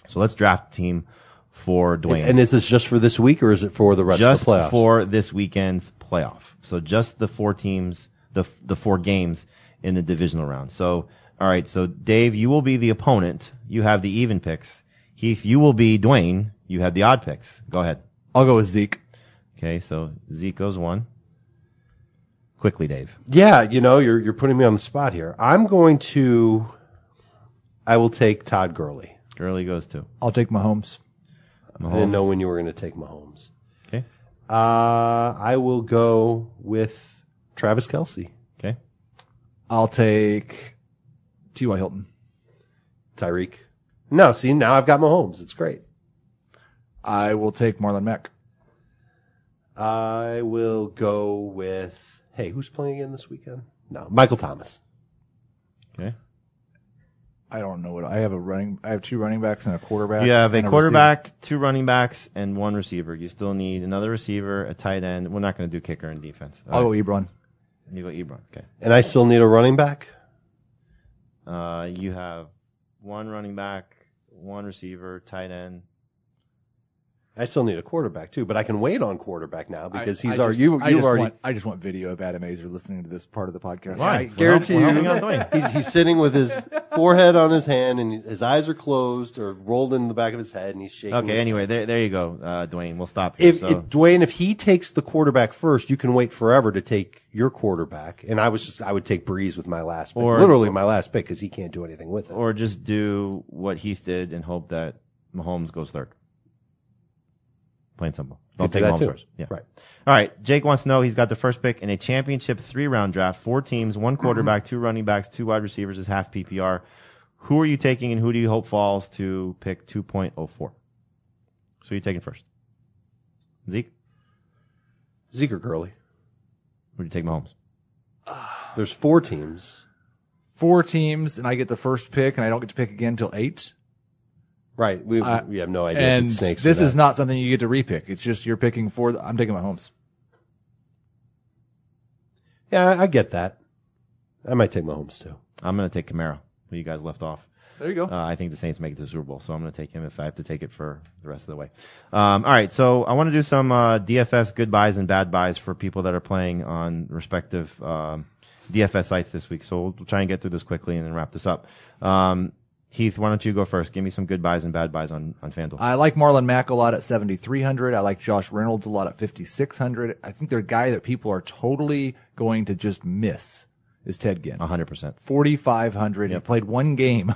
So let's draft a team for Dwayne. And is this just for this week or is it for the rest just of the playoffs? for this weekend's playoff. So just the four teams, the the four games in the divisional round. So all right, so Dave, you will be the opponent. You have the even picks. Heath, you will be Dwayne. You have the odd picks. Go ahead. I'll go with Zeke. Okay, so Zeke goes one. Quickly, Dave. yeah, you know, you're, you're putting me on the spot here. I'm going to, I will take Todd Gurley. Gurley goes two. I'll take Mahomes. I didn't know when you were going to take Mahomes. Okay. Uh, I will go with Travis Kelce. Okay. I'll take T.Y. Hilton. Tyreek. No, see, now I've got Mahomes. It's great. I will take Marlon Mack. I will go with. Hey, who's playing again this weekend? No, Michael Thomas. Okay. I don't know what I have a running. I have two running backs and a quarterback. You have a and quarterback, two running backs, and one receiver. You still need another receiver, a tight end. We're not going to do kicker and defense. receiver. I'll go Ebron. You go Ebron. Okay. And I still need a running back. Uh, you have one running back, one receiver, tight end. I still need a quarterback too, but I can wait on quarterback now because I- he's I already. just- You, I you've just already. Want, I just want video of Adam Aizer listening to this part of the podcast. Why? I guarantee We're you, helping out Dwayne. he's, he's sitting with his forehead on his hand and his eyes are closed or rolled in the back of his head, and he's shaking. Okay. his Anyway, there, there you go, uh, Dwayne. We'll stop here. If, so. if Dwayne, if he takes the quarterback first, you can wait forever to take your quarterback. And I was just, I would take Brees with my last pick, Or- literally my last pick, because he can't do anything with it. or just do what Heath did and hope that Mahomes goes third. Plain simple. Don't Could do take that Mahomes too. first. Yeah. Right. All right. Jake wants to know he's got the first pick in a championship three round draft, four teams, one quarterback, two running backs, two wide receivers is half PPR. Who are you taking and who do you hope falls to pick 2.04? So you're taking first. Zeke? Zeke or Gurley. Who do you take Mahomes? There's four teams. Four teams, and I get the first pick, and I don't get to pick again until eight. Right. We, Uh, we have no idea. And it's snakes. this is not something you get to repick. It's just you're picking for. The, I'm taking Mahomes. Yeah, I- I get that. I might take Mahomes too. I'm going to take Kamara, who you guys left off. There you go. Uh, I think the Saints make it to the Super Bowl, so I'm going to take him if I have to take it for the rest of the way. Um, all right, so I want to do some uh, DFS good buys and bad buys for people that are playing on respective um, DFS sites this week. So we'll try and get through this quickly and then wrap this up. Um, Heath, why don't you go first? Give me some good buys and bad buys on on FanDuel. I like Marlon Mack a lot at 7,300. I like Josh Reynolds a lot at 5,600. I think they're a guy that people are totally going to just miss is Ted Ginn. 100%. 4,500. He played one game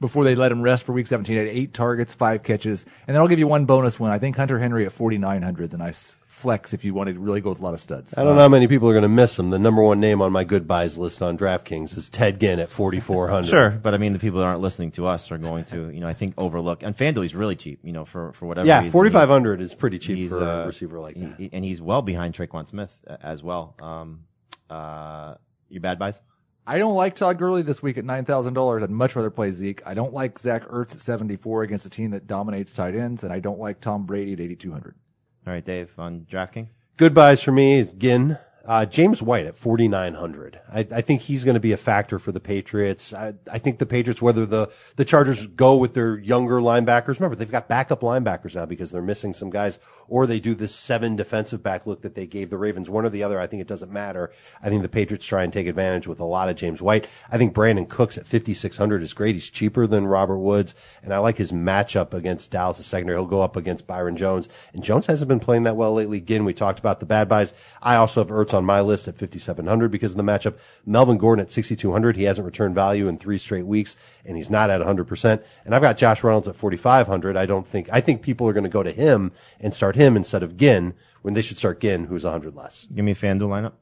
before they let him rest for week 17. He had eight targets, five catches. And then I'll give you one bonus one. I think Hunter Henry at 4,900 is a nice flex if you wanted to really go with a lot of studs. I don't know how many people are going to miss him. The number one name on my good buys list on DraftKings is Ted Ginn at 4,400. *laughs* Sure, but I mean the people that aren't listening to us are going to, you know, I think overlook. And FanDuel he's really cheap, you know, for for whatever. Yeah, reason. 4,500 is pretty cheap He's, for uh, a receiver like that. he- and he's well behind Tre'Quan Smith uh, as well. Um, uh, you bad buys? I don't like Todd Gurley this week at $9,000. I'd much rather play Zeke. I don't like Zach Ertz at 74 against a team that dominates tight ends. And I don't like Tom Brady at 8,200. All right, Dave on DraftKings. Good buys for me is Ginn. Uh, James White at 4,900. I, I think he's going to be a factor for the Patriots. I, I think the Patriots, whether the, the Chargers go with their younger linebackers, remember they've got backup linebackers now because they're missing some guys, or they do this seven defensive back look that they gave the Ravens. One or the other, I think it doesn't matter. I think the Patriots try and take advantage with a lot of James White. I think Brandin Cooks at 5,600 is great. He's cheaper than Robert Woods, and I like his matchup against Dallas' secondary. He'll go up against Byron Jones, and Jones hasn't been playing that well lately. Again, we talked about the bad buys. I also have Ertz on my list at 5,700 because of the matchup. Melvin Gordon at 6,200. He hasn't returned value in three straight weeks, and he's not at 100%. And I've got Josh Reynolds at 4,500. I don't think, I think people are going to go to him and start him instead of Ginn when they should start Ginn, who's 100 less. Give me a FanDuel lineup.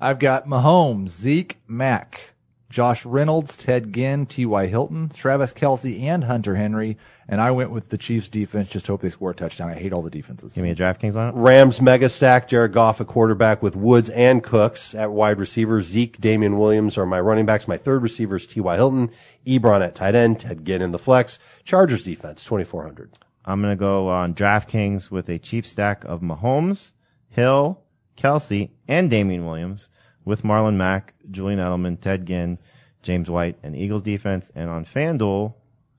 I've got Mahomes, Zeke, Mack, Josh Reynolds, Ted Ginn, T.Y. Hilton, Travis Kelce, and Hunter Henry. And I went with the Chiefs defense. Just hope they score a touchdown. I hate all the defenses. Give me a DraftKings it? Rams mega stack, Jared Goff a quarterback with Woods and Cooks at wide receiver. Zeke, Damien Williams are my running backs. My third receiver is T.Y. Hilton. Ebron at tight end. Ted Ginn in the flex. Chargers defense, 2,400. I'm gonna go on DraftKings with a Chiefs stack of Mahomes, Hill, Kelce, and Damien Williams with Marlon Mack, Julian Edelman, Ted Ginn, James White, and Eagles defense. And on FanDuel,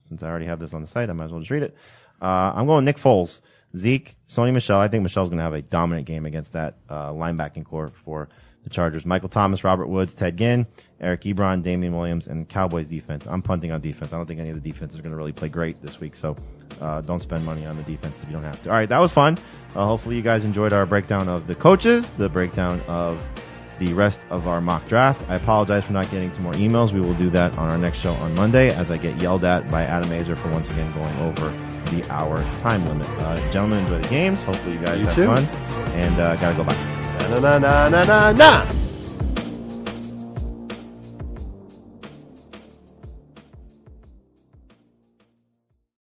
since I already have this on the site, I might as well just read it. Uh, I'm going Nick Foles, Zeke, Sony Michel. I think Michel's going to have a dominant game against that uh, linebacking corps for the Chargers. Michael Thomas, Robert Woods, Ted Ginn, Eric Ebron, Damien Williams, and Cowboys defense. I'm punting on defense. I don't think any of the defenses are going to really play great this week. So uh, don't spend money on the defense if you don't have to. All right, that was fun. Uh, hopefully you guys enjoyed our breakdown of the coaches, the breakdown of the rest of our mock draft. I apologize for not getting to more emails. We will do that on our next show on Monday as I get yelled at by Adam Aizer for once again going over the hour time limit. Uh, gentlemen, enjoy the games. Hopefully you guys You have too. fun. And uh, gotta go back. Na na na na na na.